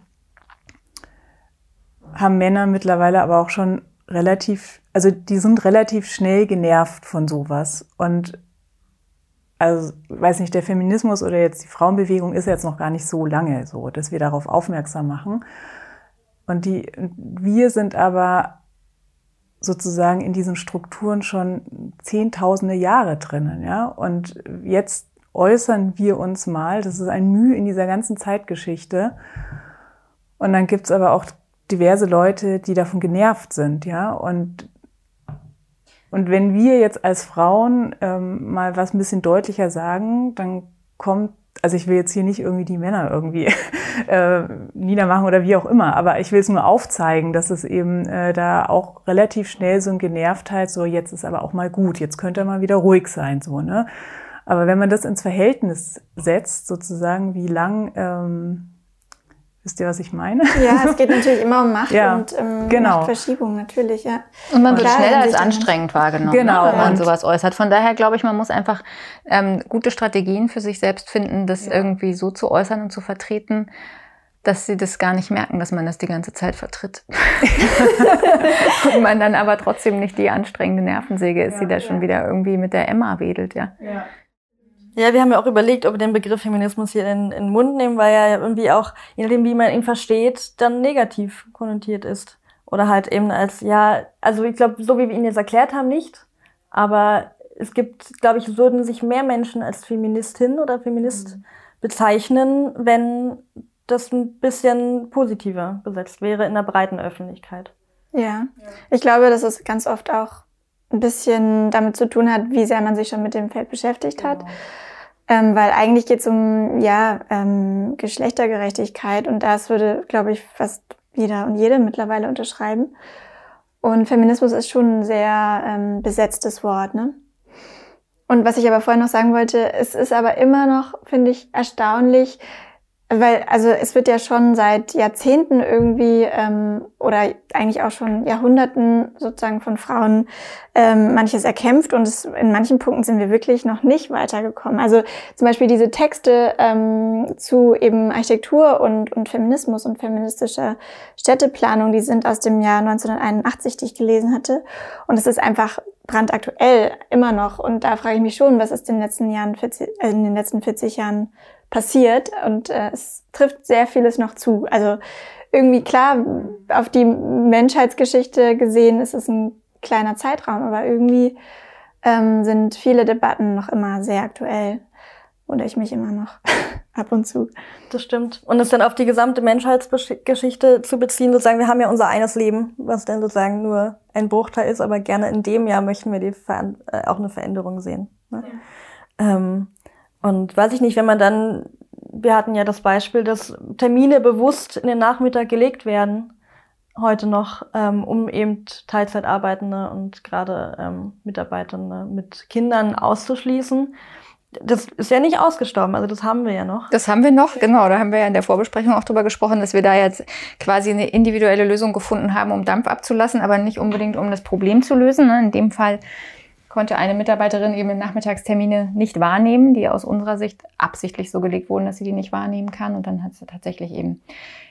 haben Männer mittlerweile aber auch schon relativ, also die sind relativ schnell genervt von sowas. Und also, weiß nicht, der Feminismus oder jetzt die Frauenbewegung ist jetzt noch gar nicht so lange so, dass wir darauf aufmerksam machen. Und die, wir sind aber sozusagen in diesen Strukturen schon zehntausende Jahre drinnen, ja. Und jetzt äußern wir uns mal, das ist ein Mühe in dieser ganzen Zeitgeschichte. Und dann gibt's aber auch diverse Leute, die davon genervt sind, ja. Und, und wenn wir jetzt als Frauen ähm, mal was ein bisschen deutlicher sagen, dann kommt, also ich will jetzt hier nicht irgendwie die Männer irgendwie (laughs) äh, niedermachen oder wie auch immer, aber ich will es nur aufzeigen, dass es eben äh, da auch relativ schnell so ein Genervtheit, so jetzt ist aber auch mal gut, jetzt könnte mal wieder ruhig sein, so, ne? Aber wenn man das ins Verhältnis setzt, sozusagen, wie lang ähm, Wisst ihr, was ich meine? Ja, es geht natürlich immer um Macht (laughs) Ja, und ähm, genau. Machtverschiebung, natürlich, ja. Und man wird Klar, schneller als anstrengend wahrgenommen, Genau, ne, wenn man und- sowas äußert. Von daher glaube ich, man muss einfach ähm, gute Strategien für sich selbst finden, das irgendwie so zu äußern und zu vertreten, dass sie das gar nicht merken, dass man das die ganze Zeit vertritt. (laughs) und man dann aber trotzdem nicht die anstrengende Nervensäge ist, die da schon wieder irgendwie mit der Emma wedelt, ja. Ja, wir haben ja auch überlegt, ob wir den Begriff Feminismus hier in, in den Mund nehmen, weil er ja irgendwie auch, je nachdem, wie man ihn versteht, dann negativ konnotiert ist. Oder halt eben als, ja, also ich glaube, so wie wir ihn jetzt erklärt haben, nicht. Aber es gibt, glaube ich, würden sich mehr Menschen als Feministin oder Feminist bezeichnen, wenn das ein bisschen positiver besetzt wäre in der breiten Öffentlichkeit. Ja. Ich glaube, dass es ganz oft auch ein bisschen damit zu tun hat, wie sehr man sich schon mit dem Feld beschäftigt hat. Ähm, weil eigentlich geht es um ja, ähm, Geschlechtergerechtigkeit und das würde, glaube ich, fast jeder und jede mittlerweile unterschreiben. Und Feminismus ist schon ein sehr ähm, besetztes Wort. Ne? Und was ich aber vorhin noch sagen wollte, es ist aber immer noch, finde ich, erstaunlich, weil, also es wird ja schon seit Jahrzehnten irgendwie ähm, oder eigentlich auch schon Jahrhunderten sozusagen von Frauen ähm, manches erkämpft und es, in manchen Punkten sind wir wirklich noch nicht weitergekommen. Also zum Beispiel diese Texte ähm, zu eben Architektur und, und Feminismus und feministischer Städteplanung, die sind aus dem Jahr 1981, die ich gelesen hatte. Und es ist einfach brandaktuell immer noch. Und da frage ich mich schon, was ist in den letzten Jahren, 40, äh, in den letzten 40 Jahren passiert und äh, es trifft sehr vieles noch zu. Also irgendwie klar, auf die Menschheitsgeschichte gesehen ist es ein kleiner Zeitraum, aber irgendwie ähm, sind viele Debatten noch immer sehr aktuell. Oder ich mich immer noch (laughs) ab und zu. Das stimmt. Und es dann auf die gesamte Menschheitsgeschichte zu beziehen, sozusagen, wir haben ja unser eines Leben, was dann sozusagen nur ein Bruchteil ist, aber gerne in dem Jahr möchten wir die Ver äh, auch eine Veränderung sehen. Ne? Ähm, und weiß ich nicht, wenn man dann, wir hatten ja das Beispiel, dass Termine bewusst in den Nachmittag gelegt werden, heute noch, ähm, um eben Teilzeitarbeitende und gerade ähm, Mitarbeitende mit Kindern auszuschließen. Das ist ja nicht ausgestorben, also das haben wir ja noch. Das haben wir noch, genau. Da haben wir ja in der Vorbesprechung auch drüber gesprochen, dass wir da jetzt quasi eine individuelle Lösung gefunden haben, um Dampf abzulassen, aber nicht unbedingt, um das Problem zu lösen. ne? In dem Fall konnte eine Mitarbeiterin eben Nachmittagstermine nicht wahrnehmen, die aus unserer Sicht absichtlich so gelegt wurden, dass sie die nicht wahrnehmen kann. Und dann hat sie tatsächlich eben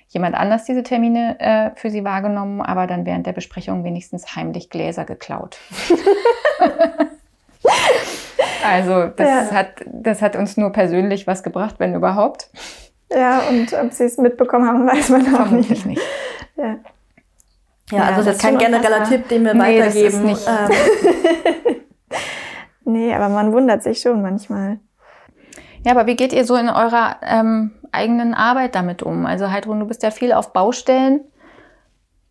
jemand anders diese Termine äh, für sie wahrgenommen, aber dann während der Besprechung wenigstens heimlich Gläser geklaut. (laughs) also das, Ja. hat, das hat uns nur persönlich was gebracht, wenn überhaupt. Ja, und ob sie es mitbekommen haben, (laughs) weiß man auch Vermutlich nicht. nicht. Ja. Ja, Ja, also das ist kein ist schon genereller. Tipp, den wir Nee, das ist weitergeben. nicht- Ähm, Nee, aber man wundert sich schon manchmal. Ja, aber wie geht ihr so in eurer ähm, eigenen Arbeit damit um? Also Heidrun, du bist ja viel auf Baustellen.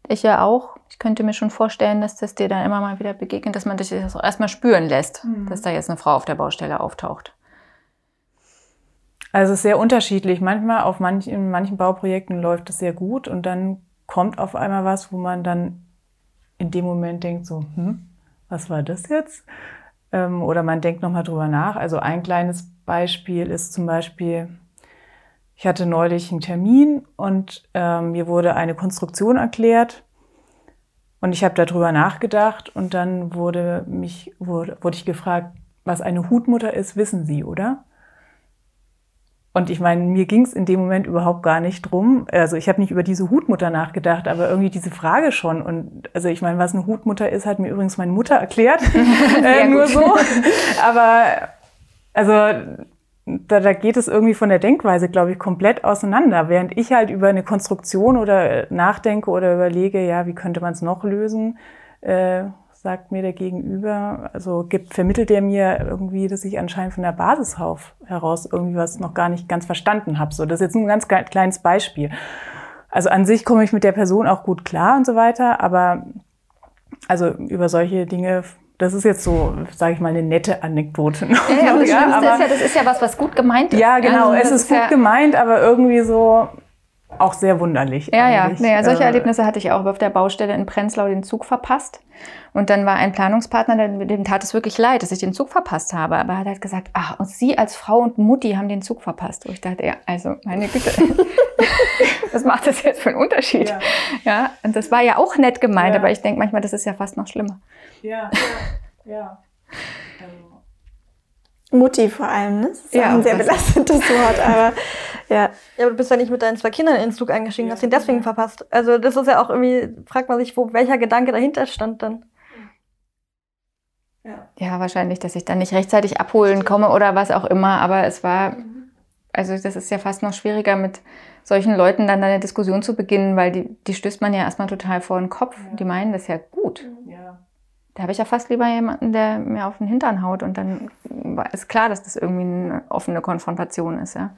Ich ja auch. Ich könnte mir schon vorstellen, dass das dir dann immer mal wieder begegnet, dass man dich das auch erstmal spüren lässt, dass da jetzt eine Frau auf der Baustelle auftaucht. Also es ist sehr unterschiedlich. Manchmal auf manchen, in manchen Bauprojekten läuft es sehr gut und dann kommt auf einmal was, wo man dann in dem Moment denkt so, hm, was war das jetzt? Ähm, oder man denkt nochmal drüber nach. Also ein kleines Beispiel ist zum Beispiel, ich hatte neulich einen Termin und ähm, mir wurde eine Konstruktion erklärt und ich habe darüber nachgedacht und dann wurde mich wurde, wurde ich gefragt, was eine Hutmutter ist, wissen Sie, oder? Und ich meine, mir ging es in dem Moment überhaupt gar nicht drum. Also ich habe nicht über diese Hutmutter nachgedacht, aber irgendwie diese Frage schon. Und also ich meine, was eine Hutmutter ist, hat mir übrigens meine Mutter erklärt. (laughs) äh, nur so. Aber also da, da geht es irgendwie von der Denkweise, glaube ich, komplett auseinander. Während ich halt über eine Konstruktion oder nachdenke oder überlege, ja, wie könnte man es noch lösen, äh, sagt mir der Gegenüber, also gibt, vermittelt er mir irgendwie, dass ich anscheinend von der Basis auf, heraus irgendwie was noch gar nicht ganz verstanden habe. So, das ist jetzt nur ein ganz kle- kleines Beispiel. Also an sich komme ich mit der Person auch gut klar und so weiter, aber also über solche Dinge, das ist jetzt so, sage ich mal, eine nette Anekdote. noch. Ja, aber das Ja, aber- ist ja, das ist ja was, was gut gemeint ist. ja, genau. Also, es ist gut ja, gemeint, aber irgendwie so, auch sehr wunderlich. Ja, ja, naja, solche äh, Erlebnisse hatte ich auch auf der Baustelle in Prenzlau den Zug verpasst. Und dann war ein Planungspartner, dem tat es wirklich leid, dass ich den Zug verpasst habe. Aber er hat halt gesagt, ach, und Sie als Frau und Mutti haben den Zug verpasst. Und ich dachte, ja, also meine Güte, (laughs) was macht das jetzt für einen Unterschied? Ja, ja und das war ja auch nett gemeint, ja. aber ich denke manchmal, das ist ja fast noch schlimmer. Ja, ja, ja. Also (laughs) Mutti vor allem, ne? Das ist ja, ein sehr belastendes (laughs) Wort, aber ja. Ja, aber du bist ja nicht mit deinen zwei Kindern in den Zug eingestiegen, ja. hast ihn deswegen verpasst. Also das ist ja auch irgendwie, fragt man sich, wo welcher Gedanke dahinter stand dann. Ja. ja, wahrscheinlich, dass ich dann nicht rechtzeitig abholen komme oder was auch immer, aber es war, also das ist ja fast noch schwieriger mit solchen Leuten dann eine Diskussion zu beginnen, weil die, die stößt man ja erstmal total vor den Kopf. Die meinen das ja gut. Da habe ich ja fast lieber jemanden, der mir auf den Hintern haut und dann ist klar, dass das irgendwie eine offene Konfrontation ist, ja.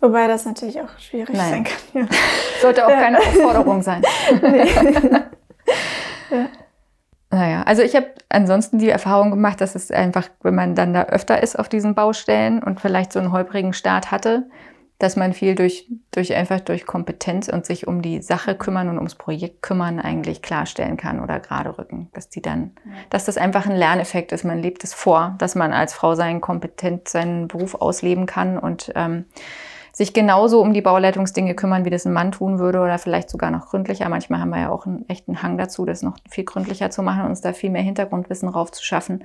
Wobei das natürlich auch schwierig Nein. sein kann. Ja. (laughs) Sollte auch ja. keine Aufforderung sein. (laughs) Nee. (laughs) ja. Naja, also ich habe ansonsten die Erfahrung gemacht, dass es einfach, wenn man dann da öfter ist auf diesen Baustellen und vielleicht so einen holprigen Start hatte, dass man viel durch, durch einfach durch Kompetenz und sich um die Sache kümmern und ums Projekt kümmern eigentlich klarstellen kann oder gerade rücken. Dass die dann, dass das einfach ein Lerneffekt ist. Man lebt es vor, dass man als Frau seinen kompetent seinen Beruf ausleben kann und ähm, sich genauso um die Bauleitungsdinge kümmern, wie das ein Mann tun würde oder vielleicht sogar noch gründlicher. Manchmal haben wir ja auch einen echten Hang dazu, das noch viel gründlicher zu machen und uns da viel mehr Hintergrundwissen raufzuschaffen.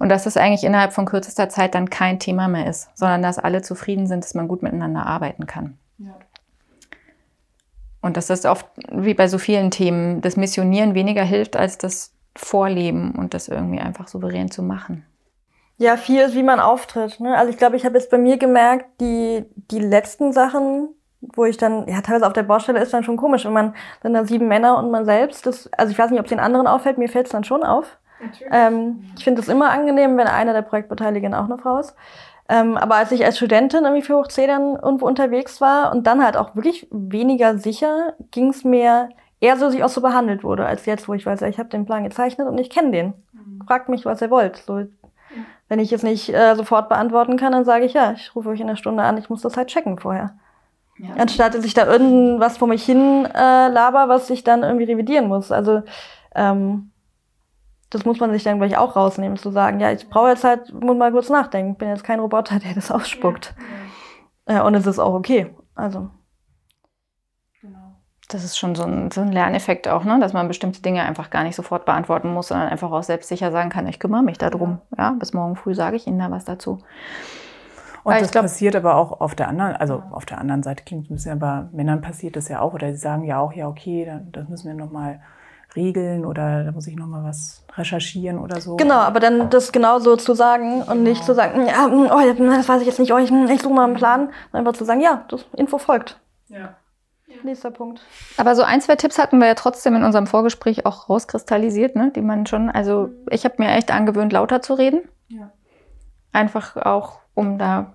Und dass das eigentlich innerhalb von kürzester Zeit dann kein Thema mehr ist, sondern dass alle zufrieden sind, dass man gut miteinander arbeiten kann. Ja. Und dass das oft, wie bei so vielen Themen, das Missionieren weniger hilft als das Vorleben und das irgendwie einfach souverän zu machen. Ja, viel ist, wie man auftritt. Ne? Also ich glaube, ich habe jetzt bei mir gemerkt, die, die letzten Sachen, wo ich dann, ja, teilweise auf der Baustelle ist dann schon komisch, wenn man dann da sieben Männer und man selbst, das, also ich weiß nicht, ob es den anderen auffällt, mir fällt es dann schon auf. Ähm, ich finde es immer angenehm, wenn einer der Projektbeteiligten auch eine Frau ist. Ähm, aber als ich als Studentin irgendwie für Hoch C dann irgendwo unterwegs war und dann halt auch wirklich weniger sicher, ging es mir eher so, dass ich auch so behandelt wurde, als jetzt, wo ich weiß, ich habe den Plan gezeichnet und ich kenne den. Mhm. Fragt mich, was ihr wollt. So, wenn ich es nicht äh, sofort beantworten kann, dann sage ich ja, ich rufe euch in einer Stunde an, ich muss das halt checken vorher. Ja. Anstatt dass ich da irgendwas vor mich hin äh, laber, was ich dann irgendwie revidieren muss. Also ähm, das muss man sich dann gleich auch rausnehmen, zu sagen, ja, ich brauche jetzt halt, muss mal kurz nachdenken. Ich bin jetzt kein Roboter, (laughs) der das ausspuckt. Ja. Äh, und es ist auch okay. Also. Genau. Das ist schon so ein, so ein Lerneffekt auch, ne? dass man bestimmte Dinge einfach gar nicht sofort beantworten muss, sondern einfach auch selbstsicher sagen kann, ich kümmere mich darum. Ja, ja bis morgen früh sage ich Ihnen da was dazu. Und das glaub, passiert aber auch auf der anderen, also auf der anderen Seite klingt es ein bisschen, aber Männern passiert das ja auch, oder sie sagen ja auch, ja, okay, dann, das müssen wir nochmal regeln oder da muss ich nochmal was recherchieren oder so. Genau, aber dann das genauso zu sagen und nicht zu sagen, ja, oh, das weiß ich jetzt nicht, oh, ich, ich suche mal einen Plan, einfach zu sagen, ja, das Info folgt. Ja. Nächster Punkt. Aber so ein, zwei Tipps hatten wir ja trotzdem in unserem Vorgespräch auch rauskristallisiert, ne? die man schon, also ich habe mir echt angewöhnt, lauter zu reden. Ja. Einfach auch, um da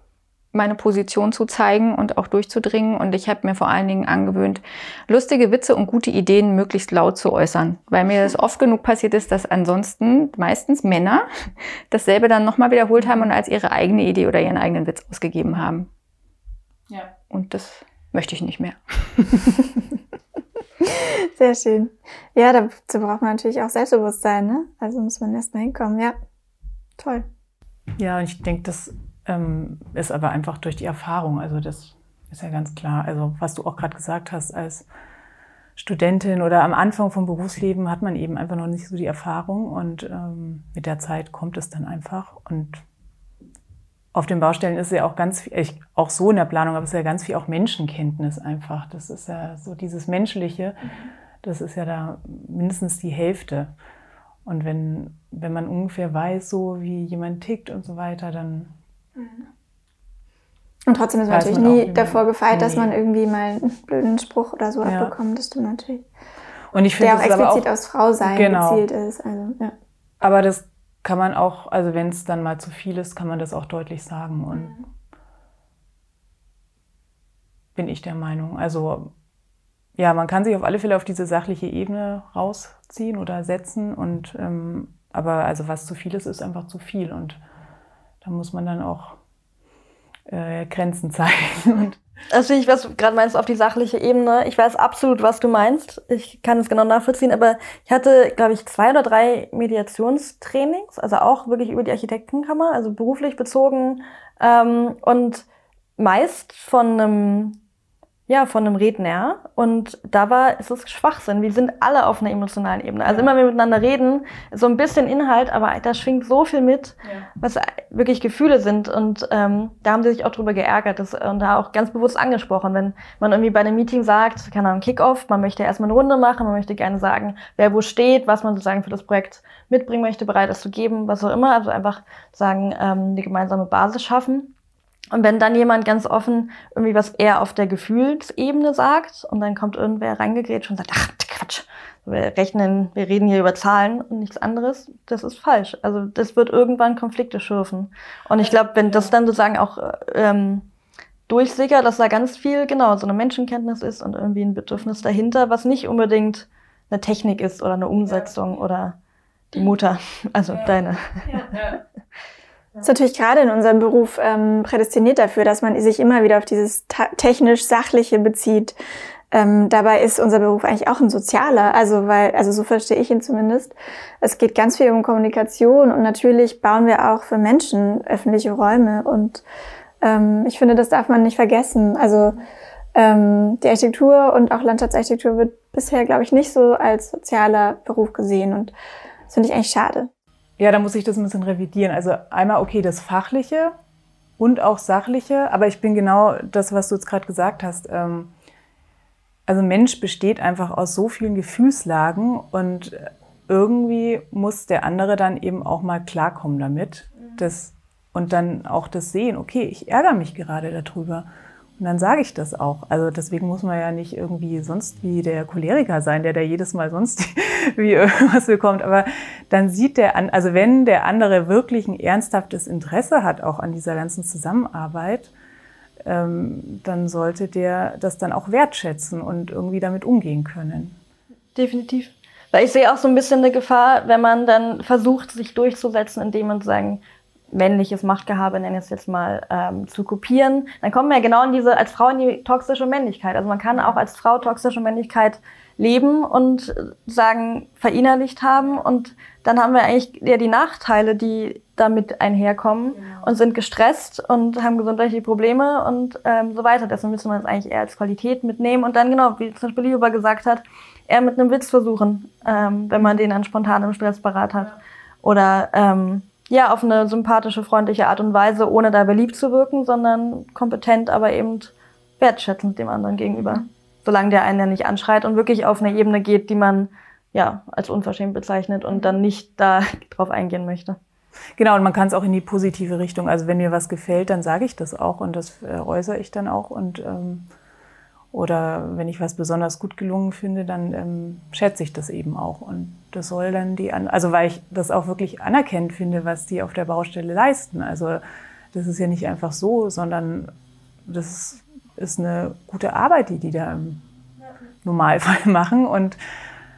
meine Position zu zeigen und auch durchzudringen. Und ich habe mir vor allen Dingen angewöhnt, lustige Witze und gute Ideen möglichst laut zu äußern. Weil mir das (laughs) oft genug passiert ist, dass ansonsten meistens Männer (laughs) dasselbe dann nochmal wiederholt haben und als ihre eigene Idee oder ihren eigenen Witz ausgegeben haben. Ja. Und das möchte ich nicht mehr. (laughs) Sehr schön. Ja, dazu braucht man natürlich auch Selbstbewusstsein, ne? Also muss man erst mal hinkommen. Ja, toll. Ja, und ich denke, das ähm, ist aber einfach durch die Erfahrung. Also das ist ja ganz klar. Also was du auch gerade gesagt hast, als Studentin oder am Anfang vom Berufsleben hat man eben einfach noch nicht so die Erfahrung und ähm, mit der Zeit kommt es dann einfach. Und auf den Baustellen ist ja auch ganz viel, ich, auch so in der Planung, aber es ist ja ganz viel auch Menschenkenntnis einfach. Das ist ja so dieses Menschliche, das ist ja da mindestens die Hälfte. Und wenn, wenn man ungefähr weiß, so wie jemand tickt und so weiter, dann und trotzdem ist man natürlich man nie davor gefeit, dass man irgendwie mal einen blöden Spruch oder so ja. abbekommt. Das stimmt natürlich. Und ich finde, der auch explizit auch, aus Frau sein genau. gezielt ist. Also, ja. Aber das kann man auch, also wenn es dann mal zu viel ist, kann man das auch deutlich sagen. Und mhm. bin ich der Meinung. Also ja, man kann sich auf alle Fälle auf diese sachliche Ebene rausziehen oder setzen. Und ähm, aber also was zu viel ist, ist einfach zu viel. Und da muss man dann auch äh, Grenzen (laughs) zeigen. Und Also ich weiß, gerade meinst auf die sachliche Ebene. Ich weiß absolut, was du meinst. Ich kann es genau nachvollziehen, aber ich hatte, glaube ich, zwei oder drei Mediationstrainings, also auch wirklich über die Architektenkammer, also beruflich bezogen ähm, und meist von einem ja, von einem Redner. Und da war, es ist Schwachsinn. Wir sind alle auf einer emotionalen Ebene. Also immer, wenn wir miteinander reden, so ein bisschen Inhalt, aber da schwingt so viel mit, ja. was wirklich Gefühle sind. Und ähm, da haben sie sich auch drüber geärgert das, und da auch ganz bewusst angesprochen. Wenn man irgendwie bei einem Meeting sagt, keine Ahnung, Kick-Off, man möchte erstmal eine Runde machen, man möchte gerne sagen, wer wo steht, was man sozusagen für das Projekt mitbringen möchte, bereit ist zu geben, was auch immer. Also einfach sagen, ähm, die gemeinsame Basis schaffen. Und wenn dann jemand ganz offen irgendwie was eher auf der Gefühlsebene sagt und dann kommt irgendwer reingegrätscht und sagt, ach, Quatsch, wir rechnen, wir reden hier über Zahlen und nichts anderes, das ist falsch. Also das wird irgendwann Konflikte schürfen. Und ich glaube, wenn das dann sozusagen auch ähm, durchsickert, dass da ganz viel, genau, so eine Menschenkenntnis ist und irgendwie ein Bedürfnis dahinter, was nicht unbedingt eine Technik ist oder eine Umsetzung ja. oder die Mutter, also ja. deine. Ja. (laughs) Ist natürlich gerade in unserem Beruf ähm, prädestiniert dafür, dass man sich immer wieder auf dieses technisch-sachliche bezieht. Ähm, dabei ist unser Beruf eigentlich auch ein sozialer, also weil, also so verstehe ich ihn zumindest. Es geht ganz viel um Kommunikation und natürlich bauen wir auch für Menschen öffentliche Räume und ähm, ich finde, das darf man nicht vergessen. Also ähm, die Architektur und auch Landschaftsarchitektur wird bisher, glaube ich, nicht so als sozialer Beruf gesehen und das finde ich eigentlich schade. Ja, da muss ich das ein bisschen revidieren. Also einmal, okay, das Fachliche und auch Sachliche, aber ich bin genau das, was du jetzt gerade gesagt hast. Ähm, also Mensch besteht einfach aus so vielen Gefühlslagen und irgendwie muss der andere dann eben auch mal klarkommen damit. Das, und dann auch das sehen, okay, ich ärgere mich gerade darüber. Und dann sage ich das auch. Also deswegen muss man ja nicht irgendwie sonst wie der Choleriker sein, der da jedes Mal sonst (laughs) wie irgendwas bekommt. Aber dann sieht der, an, also wenn der andere wirklich ein ernsthaftes Interesse hat, auch an dieser ganzen Zusammenarbeit, ähm, dann sollte der das dann auch wertschätzen und irgendwie damit umgehen können. Definitiv. Weil ich sehe auch so ein bisschen eine Gefahr, wenn man dann versucht, sich durchzusetzen, indem man sagen, männliches Machtgehabe, nenne ich es jetzt mal, ähm, zu kopieren, dann kommen wir ja genau in diese, als Frau in die toxische Männlichkeit. Also man kann auch als Frau toxische Männlichkeit leben und sagen, verinnerlicht haben und dann haben wir eigentlich eher die Nachteile, die damit einherkommen genau. und sind gestresst und haben gesundheitliche Probleme und ähm, so weiter. Deswegen müssen wir es eigentlich eher als Qualität mitnehmen und dann genau, wie zum Beispiel Liuba gesagt hat, eher mit einem Witz versuchen, ähm, wenn man den dann spontan im Stress parat hat. Oder ähm, ja, auf eine sympathische, freundliche Art und Weise, ohne da beliebt zu wirken, sondern kompetent, aber eben wertschätzend dem anderen gegenüber. Mhm. Solange der einen ja nicht anschreit und wirklich auf eine Ebene geht, die man ja als unverschämt bezeichnet und dann nicht da (laughs) drauf eingehen möchte. Genau, und man kann es auch in die positive Richtung. Also wenn mir was gefällt, dann sage ich das auch und das äh, äußere ich dann auch und ähm, oder wenn ich was besonders gut gelungen finde, dann ähm, schätze ich das eben auch. Und das soll dann die, an also weil ich das auch wirklich anerkennend finde, was die auf der Baustelle leisten. Also das ist ja nicht einfach so, sondern das ist eine gute Arbeit, die die da im Normalfall (laughs) machen. Und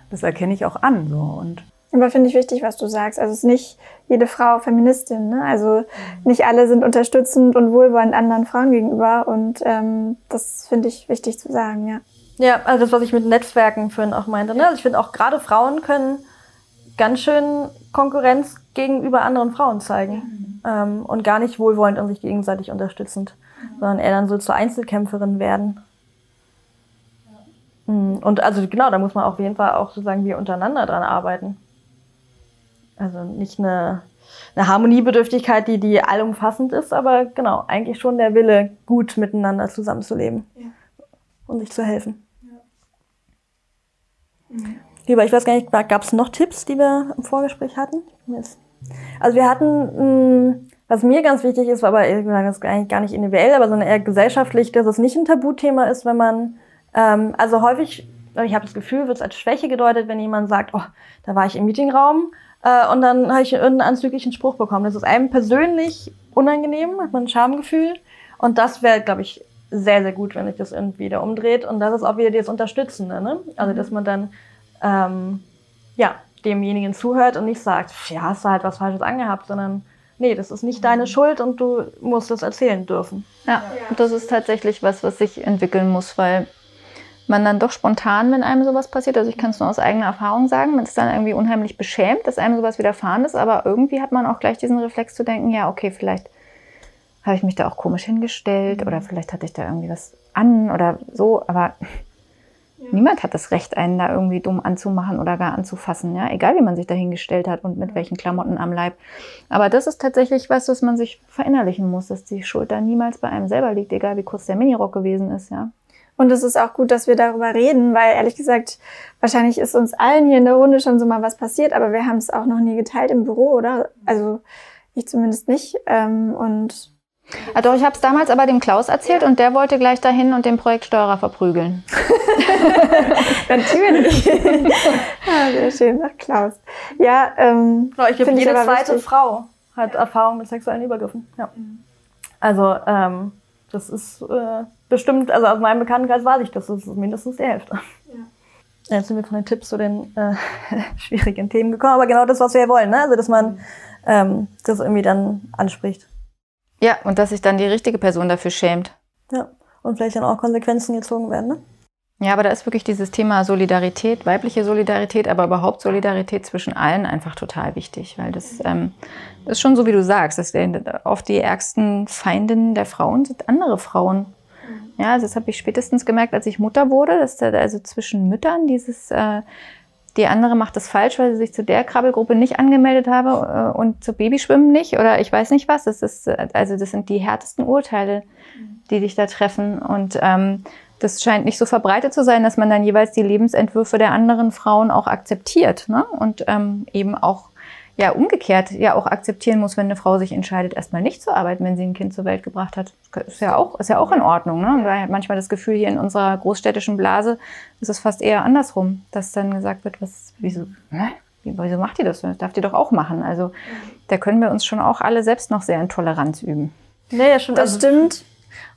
das erkenne ich auch an. So. Und aber finde ich wichtig, was du sagst. Also es ist nicht jede Frau Feministin. Ne? Also mhm. nicht alle sind unterstützend und wohlwollend anderen Frauen gegenüber. Und ähm, das finde ich wichtig zu sagen, ja. Ja, also das, was ich mit Netzwerken vorhin auch meinte. Ne? Also ich finde auch gerade Frauen können ganz schön Konkurrenz gegenüber anderen Frauen zeigen. Mhm. Ähm, und gar nicht wohlwollend und sich gegenseitig unterstützend. Mhm. Sondern eher dann so zur Einzelkämpferin werden. Mhm. Und also genau, da muss man auf jeden Fall auch sozusagen wir untereinander dran arbeiten. Also nicht eine, eine Harmoniebedürftigkeit, die, die allumfassend ist, aber genau, eigentlich schon der Wille, gut miteinander zusammenzuleben ja. und sich zu helfen. Ja. Mhm. Lieber, ich weiß gar nicht, gab es noch Tipps, die wir im Vorgespräch hatten? Also wir hatten, was mir ganz wichtig ist, aber das ist eigentlich gar nicht individuell, aber sondern eher gesellschaftlich, dass es nicht ein Tabuthema ist, wenn man, ähm, also häufig, ich habe das Gefühl, wird es als Schwäche gedeutet, wenn jemand sagt, oh, da war ich im Meetingraum äh, und dann habe ich irgendeinen anzüglichen Spruch bekommen. Das ist einem persönlich unangenehm, hat man ein Schamgefühl. Und das wäre, glaube ich, sehr, sehr gut, wenn sich das irgendwie wieder umdreht. Und das ist auch wieder das Unterstützende, ne? Also, dass man dann, ähm, ja, demjenigen zuhört und nicht sagt, ja, hast du halt was Falsches angehabt, sondern nee, das ist nicht deine Schuld und du musst das erzählen dürfen. Ja, das ist tatsächlich was, was sich entwickeln muss, weil man dann doch spontan, wenn einem sowas passiert, also ich kann es nur aus eigener Erfahrung sagen, man ist dann irgendwie unheimlich beschämt, dass einem sowas widerfahren ist, aber irgendwie hat man auch gleich diesen Reflex zu denken, ja, okay, vielleicht habe ich mich da auch komisch hingestellt oder vielleicht hatte ich da irgendwie was an oder so, aber ja. niemand hat das Recht, einen da irgendwie dumm anzumachen oder gar anzufassen, ja, egal wie man sich da hingestellt hat und mit welchen Klamotten am Leib. Aber das ist tatsächlich was, was man sich verinnerlichen muss, dass die Schuld da niemals bei einem selber liegt, egal wie kurz der Minirock gewesen ist, ja. Und es ist auch gut, dass wir darüber reden, weil ehrlich gesagt, wahrscheinlich ist uns allen hier in der Runde schon so mal was passiert, aber wir haben es auch noch nie geteilt im Büro, oder? Also ich zumindest nicht. Ähm, und Ah, doch, ich habe es damals aber dem Klaus erzählt ja. und der wollte gleich dahin und den Projektsteuerer verprügeln. (laughs) Natürlich. ja, (laughs) sehr schön, nach Klaus. Ja, ähm, ich glaube, jede zweite wichtig. Frau hat Erfahrung mit sexuellen Übergriffen. Ja. Also ähm, das ist äh, bestimmt, also aus meinem Bekanntenkreis weiß ich, das ist mindestens die Hälfte. Ja. Jetzt sind wir von den Tipps zu den äh, (laughs) schwierigen Themen gekommen, aber genau das, was wir ja wollen, ne? also dass man ähm, das irgendwie dann anspricht. Ja, und dass sich dann die richtige Person dafür schämt. Ja, und vielleicht dann auch Konsequenzen gezogen werden, ne? Ja, aber da ist wirklich dieses Thema Solidarität, weibliche Solidarität, aber überhaupt Solidarität zwischen allen einfach total wichtig, weil das, ähm, ist schon so, wie du sagst, dass oft die ärgsten Feindinnen der Frauen sind andere Frauen. Ja, also das habe ich spätestens gemerkt, als ich Mutter wurde, dass da also zwischen Müttern dieses äh, die andere macht das falsch, weil sie sich zu der Krabbelgruppe nicht angemeldet habe äh, und zu Babyschwimmen nicht oder ich weiß nicht was. Das ist, also das sind die härtesten Urteile, die dich da treffen. Und ähm, das scheint nicht so verbreitet zu sein, dass man dann jeweils die Lebensentwürfe der anderen Frauen auch akzeptiert ne? und ähm, eben auch ja umgekehrt ja auch akzeptieren muss, wenn eine Frau sich entscheidet, erstmal nicht zu arbeiten, wenn sie ein Kind zur Welt gebracht hat. Ist ja auch, ist ja auch in Ordnung. Ne? Und da hat manchmal das Gefühl, hier in unserer großstädtischen Blase ist es fast eher andersrum, dass dann gesagt wird, was, wieso, hä? wieso macht die das? Das darf die doch auch machen. Also da können wir uns schon auch alle selbst noch sehr in Toleranz üben. Nee, ja, schon. Das also, stimmt.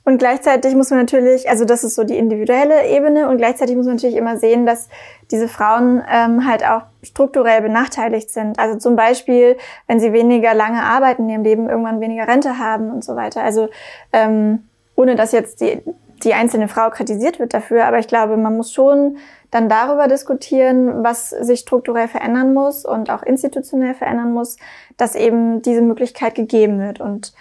Und gleichzeitig muss man natürlich, also das ist so die individuelle Ebene und gleichzeitig muss man natürlich immer sehen, dass diese Frauen ähm, halt auch strukturell benachteiligt sind. Also zum Beispiel, wenn sie weniger lange arbeiten in ihrem Leben, irgendwann weniger Rente haben und so weiter. Also ähm, ohne dass jetzt die, die einzelne Frau kritisiert wird dafür, aber ich glaube, man muss schon dann darüber diskutieren, was sich strukturell verändern muss und auch institutionell verändern muss, dass eben diese Möglichkeit gegeben wird. Und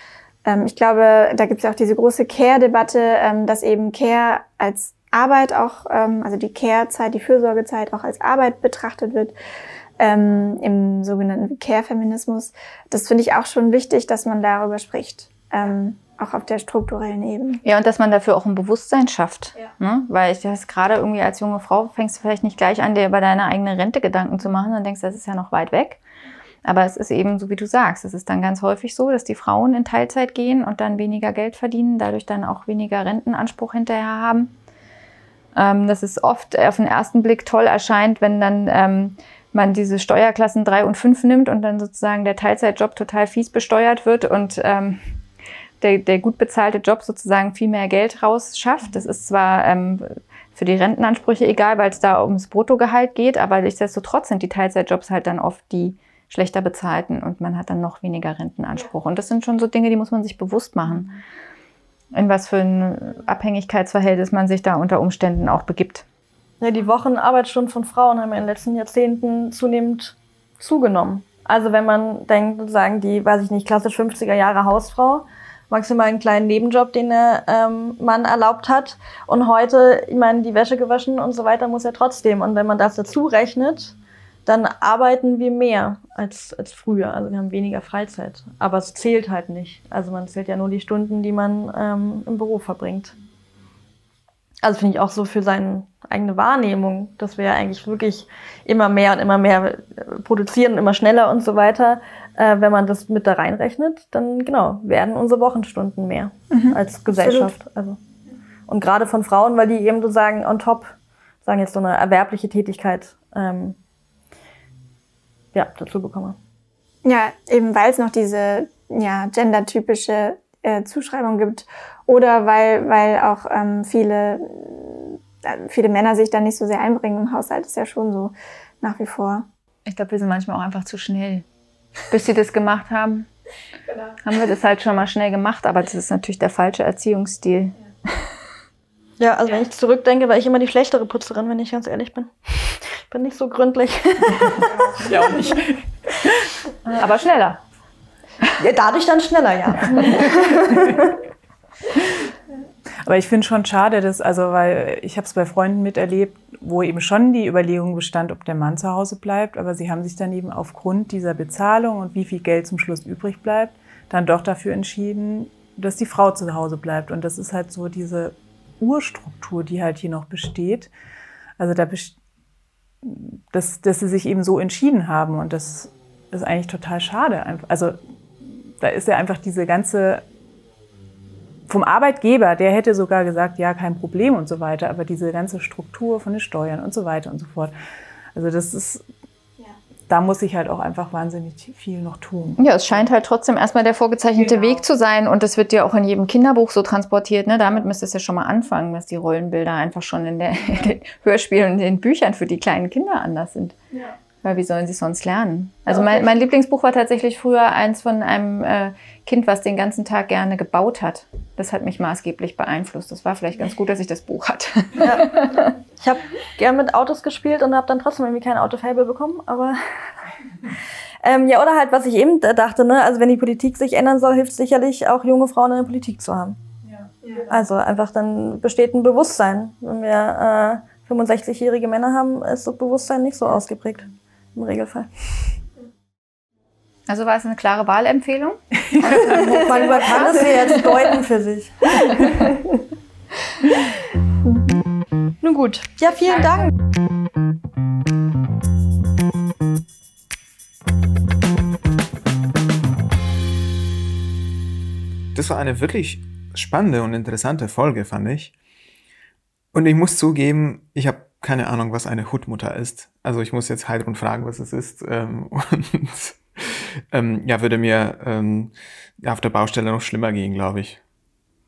ähm, ich glaube, da gibt es ja auch diese große Care-Debatte, ähm, dass eben Care als Arbeit auch, ähm, also die Care-Zeit, die Fürsorgezeit auch als Arbeit betrachtet wird. Ähm, im sogenannten Care-Feminismus. Das finde ich auch schon wichtig, dass man darüber spricht. Ähm, auch auf der strukturellen Ebene. Ja, und dass man dafür auch ein Bewusstsein schafft. Ja. Ne? Weil ich das gerade irgendwie als junge Frau fängst du vielleicht nicht gleich an, dir über deine eigene Rente Gedanken zu machen, dann denkst du, das ist ja noch weit weg. Aber es ist eben so, wie du sagst, es ist dann ganz häufig so, dass die Frauen in Teilzeit gehen und dann weniger Geld verdienen, dadurch dann auch weniger Rentenanspruch hinterher haben. Ähm, dass es oft auf den ersten Blick toll erscheint, wenn dann ähm, man diese Steuerklassen drei und fünf nimmt und dann sozusagen der Teilzeitjob total fies besteuert wird und ähm, der, der gut bezahlte Job sozusagen viel mehr Geld rausschafft. Das ist zwar ähm, für die Rentenansprüche egal, weil es da ums Bruttogehalt geht, aber nichtsdestotrotz sind die Teilzeitjobs halt dann oft die schlechter bezahlten und man hat dann noch weniger Rentenanspruch. Und das sind schon so Dinge, die muss man sich bewusst machen, in was für ein Abhängigkeitsverhältnis man sich da unter Umständen auch begibt. Ja, die Wochenarbeitsstunden von Frauen haben in den letzten Jahrzehnten zunehmend zugenommen. Also wenn man denkt, sozusagen die, weiß ich nicht, klassisch 50er Jahre Hausfrau, maximal einen kleinen Nebenjob, den der ähm, Mann erlaubt hat. Und heute, ich meine, die Wäsche gewaschen und so weiter muss er trotzdem. Und wenn man das dazu rechnet, dann arbeiten wir mehr als, als früher. Also wir haben weniger Freizeit. Aber es zählt halt nicht. Also man zählt ja nur die Stunden, die man ähm, im Büro verbringt. Also finde ich auch so für seine eigene Wahrnehmung, dass wir ja eigentlich wirklich immer mehr und immer mehr äh, produzieren, immer schneller und so weiter. Äh, wenn man das mit da reinrechnet, dann genau, werden unsere Wochenstunden mehr mhm. als Gesellschaft. Also. Und gerade von Frauen, weil die eben sozusagen on top, sagen jetzt so eine erwerbliche Tätigkeit ähm, ja, dazu bekomme. Ja, eben weil es noch diese ja, gendertypische äh, Zuschreibung gibt oder weil, weil auch ähm, viele, äh, viele Männer sich da nicht so sehr einbringen im Haushalt, ist ja schon so nach wie vor. Ich glaube, wir sind manchmal auch einfach zu schnell, bis sie das gemacht haben. genau. haben wir das halt schon mal schnell gemacht, aber das ist natürlich der falsche Erziehungsstil. Ja, also wenn ich zurückdenke, war ich immer die schlechtere Putzerin, wenn ich ganz ehrlich bin. Ich bin nicht so gründlich. (laughs) ja, auch nicht. (laughs) Aber schneller. Ja, dadurch dann schneller, ja. (laughs) Aber ich finde schon schade, dass, also, weil ich habe es bei Freunden miterlebt, wo eben schon die Überlegung bestand, ob der Mann zu Hause bleibt, aber sie haben sich dann eben aufgrund dieser Bezahlung und wie viel Geld zum Schluss übrig bleibt, dann doch dafür entschieden, dass die Frau zu Hause bleibt. Und das ist halt so diese Urstruktur, die halt hier noch besteht. Also da dass, dass sie sich eben so entschieden haben und das ist eigentlich total schade. Also da ist ja einfach diese ganze vom Arbeitgeber, der hätte sogar gesagt, ja, kein Problem und so weiter, aber diese ganze Struktur von den Steuern und so weiter und so fort. Also das ist. Da muss ich halt auch einfach wahnsinnig viel noch tun. Ja, es scheint halt trotzdem erstmal der vorgezeichnete genau. Weg zu sein und das wird ja auch in jedem Kinderbuch so transportiert. Ne? Damit müsste es ja schon mal anfangen, dass die Rollenbilder einfach schon in, der, (laughs) in den Hörspielen und in den Büchern für die kleinen Kinder anders sind. Ja. Weil wie sollen sie sonst lernen? Also mein, mein Lieblingsbuch war tatsächlich früher eins von einem äh, Kind, was den ganzen Tag gerne gebaut hat. Das hat mich maßgeblich beeinflusst. Das war vielleicht ganz gut, dass ich das Buch hatte. Ja. (laughs) Ich habe gern mit Autos gespielt und habe dann trotzdem irgendwie kein Autofable bekommen. Aber (laughs) ähm, ja, oder halt, was ich eben dachte, ne? also wenn die Politik sich ändern soll, hilft es sicherlich auch junge Frauen in der Politik zu haben. Ja. Also einfach dann besteht ein Bewusstsein. Wenn wir äh, 65-jährige Männer haben, ist das Bewusstsein nicht so ausgeprägt im Regelfall. Also war es eine klare Wahlempfehlung? (laughs) Man kann es ja jetzt deuten für sich. (laughs) Nun gut. Ja, vielen Dank. Das war eine wirklich spannende und interessante Folge, fand ich. Und ich muss zugeben, ich habe keine Ahnung, was eine Hutmutter ist. Also ich muss jetzt Heidrun fragen, was es ist. Ähm, (laughs) und ähm, ja, würde mir ähm, auf der Baustelle noch schlimmer gehen, glaube ich.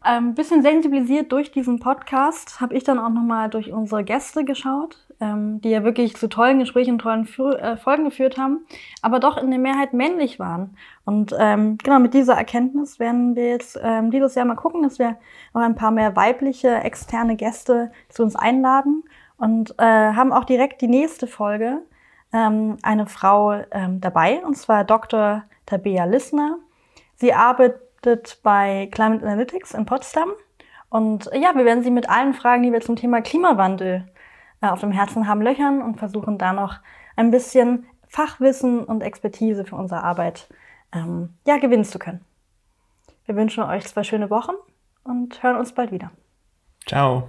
Ein ähm, bisschen sensibilisiert durch diesen Podcast habe ich dann auch nochmal durch unsere Gäste geschaut, ähm, die ja wirklich zu tollen Gesprächen und tollen Fü äh, Folgen geführt haben, aber doch in der Mehrheit männlich waren. Und ähm, genau mit dieser Erkenntnis werden wir jetzt dieses Jahr mal gucken, dass wir noch ein paar mehr weibliche externe Gäste zu uns einladen und äh, haben auch direkt die nächste Folge ähm, eine Frau ähm, dabei, und zwar Dr. Tabea Lissner. Sie arbeitet bei Climate Analytics in Potsdam. Und äh, ja, wir werden sie mit allen Fragen, die wir zum Thema Klimawandel äh, auf dem Herzen haben, löchern und versuchen da noch ein bisschen Fachwissen und Expertise für unsere Arbeit ähm, ja, gewinnen zu können. Wir wünschen euch zwei schöne Wochen und hören uns bald wieder. Ciao.